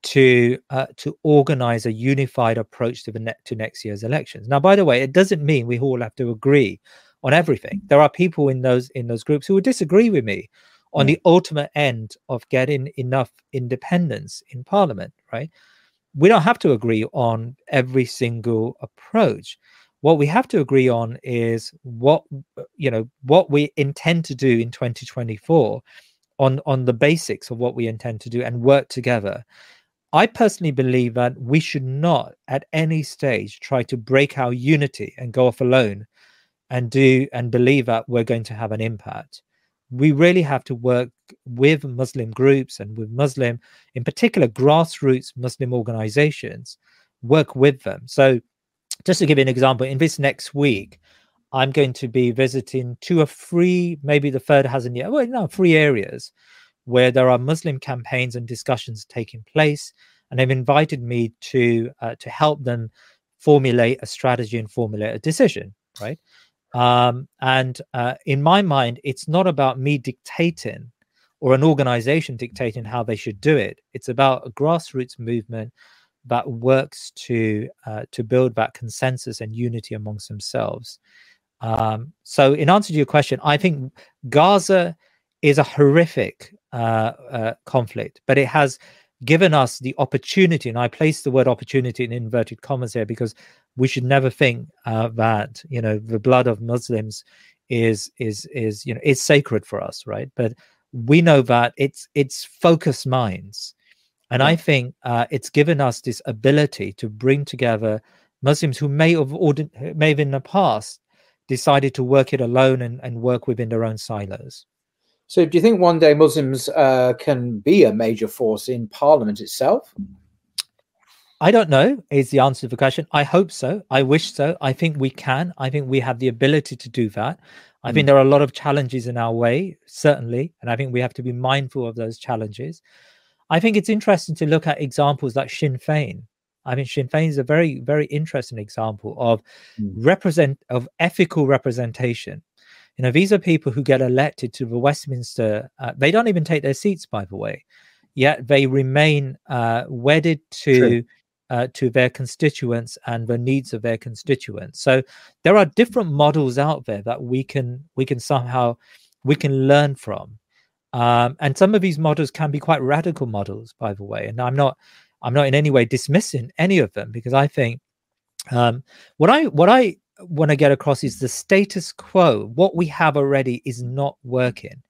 to uh, to organize a unified approach to the ne- to next year's elections. Now, by the way, it doesn't mean we all have to agree on everything. There are people in those in those groups who would disagree with me on the mm. ultimate end of getting enough independence in parliament, right? We don't have to agree on every single approach. What we have to agree on is what you know what we intend to do in 2024 on on the basics of what we intend to do and work together. I personally believe that we should not at any stage try to break our unity and go off alone and do and believe that we're going to have an impact we really have to work with Muslim groups and with Muslim, in particular, grassroots Muslim organizations, work with them. So, just to give you an example, in this next week, I'm going to be visiting two or three, maybe the third hasn't yet, well, no, three areas where there are Muslim campaigns and discussions taking place. And they've invited me to uh, to help them formulate a strategy and formulate a decision, right? Um, and uh, in my mind, it's not about me dictating or an organization dictating how they should do it. It's about a grassroots movement that works to uh, to build that consensus and unity amongst themselves. Um, so, in answer to your question, I think Gaza is a horrific uh, uh conflict, but it has given us the opportunity, and I place the word opportunity in inverted commas here because we should never think uh, that you know the blood of Muslims is is is you know is sacred for us, right? But we know that it's it's focused minds, and I think uh, it's given us this ability to bring together Muslims who may have may have in the past decided to work it alone and, and work within their own silos. So, do you think one day Muslims uh, can be a major force in Parliament itself? I don't know, is the answer to the question. I hope so. I wish so. I think we can. I think we have the ability to do that. I mm. think there are a lot of challenges in our way, certainly. And I think we have to be mindful of those challenges. I think it's interesting to look at examples like Sinn Féin. I mean, Sinn Féin is a very, very interesting example of mm. represent of ethical representation you know, these are people who get elected to the Westminster. Uh, they don't even take their seats, by the way, yet they remain uh, wedded to uh, to their constituents and the needs of their constituents. So there are different models out there that we can we can somehow we can learn from. Um, and some of these models can be quite radical models, by the way. And I'm not I'm not in any way dismissing any of them because I think um, what I what I want to get across is the status quo. What we have already is not working.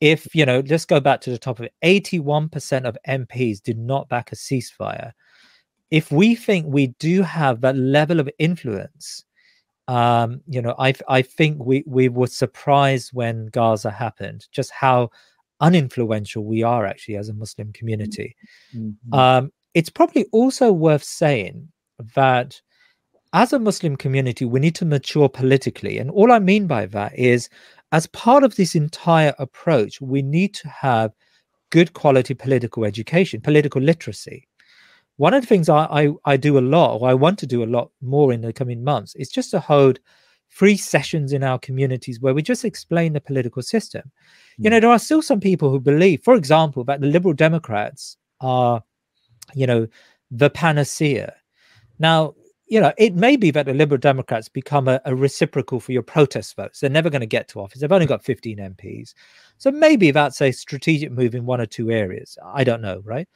If, you know, let's go back to the top of it 81% of MPs did not back a ceasefire. If we think we do have that level of influence, um, you know, I I think we we were surprised when Gaza happened, just how uninfluential we are actually as a Muslim community. Mm-hmm. Um, it's probably also worth saying that as a Muslim community, we need to mature politically. And all I mean by that is, as part of this entire approach, we need to have good quality political education, political literacy. One of the things I, I, I do a lot, or I want to do a lot more in the coming months, is just to hold free sessions in our communities where we just explain the political system. Mm. You know, hmm. there are still some people who believe, for example, that the Liberal Democrats are, you know, the panacea. Now, you know, it may be that the Liberal Democrats become a, a reciprocal for your protest votes. They're never going to get to office. They've only got 15 MPs. So maybe that's a strategic move in one or two areas. I don't know, right?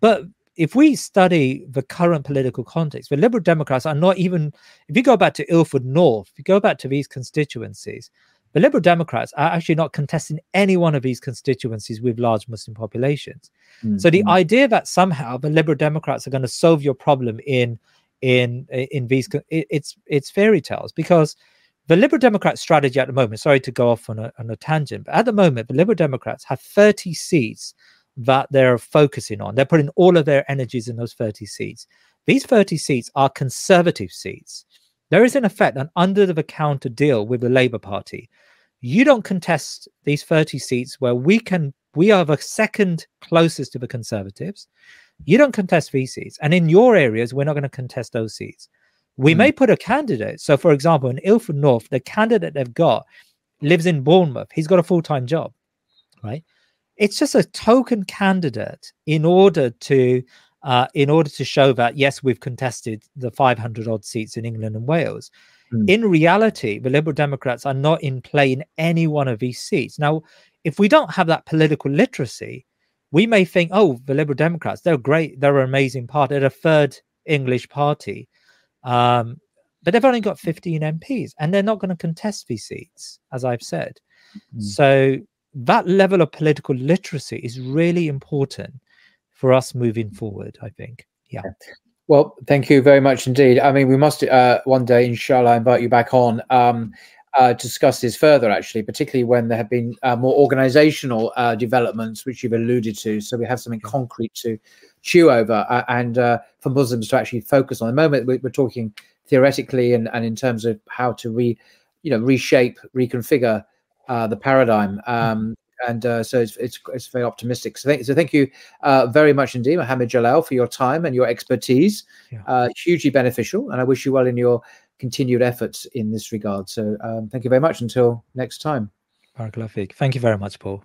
But if we study the current political context, the Liberal Democrats are not even, if you go back to Ilford North, if you go back to these constituencies, the Liberal Democrats are actually not contesting any one of these constituencies with large Muslim populations. Mm-hmm. So the mm-hmm. idea that somehow the Liberal Democrats are going to solve your problem in in in these it's it's fairy tales because the Liberal Democrat strategy at the moment, sorry to go off on a, on a tangent, but at the moment, the Liberal Democrats have 30 seats that they're focusing on. They're putting all of their energies in those 30 seats. These 30 seats are conservative seats. There is, in effect, an under the counter deal with the Labour Party. You don't contest these 30 seats where we can, we are the second closest to the Conservatives. You don't contest these seats. And in your areas, we're not going to contest those seats. We mm. may put a candidate. So, for example, in Ilford North, the candidate they've got lives in Bournemouth. He's got a full time job, right? It's just a token candidate in order to uh, in order to show that yes, we've contested the 500 odd seats in England and Wales. Mm. In reality, the Liberal Democrats are not in play in any one of these seats. Now, if we don't have that political literacy, we may think, oh, the Liberal Democrats, they're great, they're an amazing party, they're a third English party. Um, but they've only got 15 MPs and they're not going to contest these seats, as I've said. Mm. So that level of political literacy is really important for us moving forward, I think. Yeah. Well, thank you very much indeed. I mean, we must uh, one day, inshallah, invite you back on um, uh, discuss this further, actually, particularly when there have been uh, more organizational uh, developments, which you've alluded to. So we have something concrete to chew over uh, and uh, for Muslims to actually focus on. the moment, we're, talking theoretically and, and in terms of how to re, you know, reshape, reconfigure uh, the paradigm. Um, and uh, so it's, it's, it's very optimistic. So thank, so thank you uh, very much indeed, Muhammad Jalal, for your time and your expertise. Yeah. Uh, hugely beneficial, and I wish you well in your continued efforts in this regard. So um, thank you very much. Until next time. Barakallahu Thank you very much, Paul.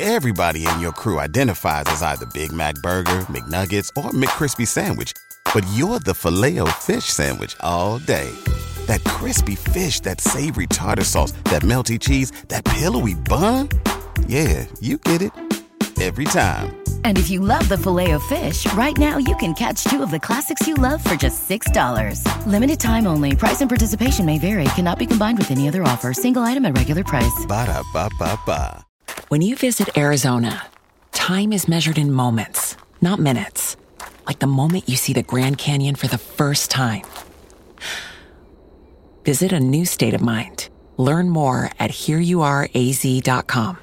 Everybody in your crew identifies as either Big Mac Burger, McNuggets, or McCrispy Sandwich, but you're the filet fish Sandwich all day that crispy fish, that savory tartar sauce, that melty cheese, that pillowy bun. Yeah, you get it every time. And if you love the Filet-O-Fish, right now you can catch two of the classics you love for just $6. Limited time only. Price and participation may vary. Cannot be combined with any other offer. Single item at regular price. Ba da ba ba ba. When you visit Arizona, time is measured in moments, not minutes. Like the moment you see the Grand Canyon for the first time. Visit a new state of mind. Learn more at hereyouareaz.com.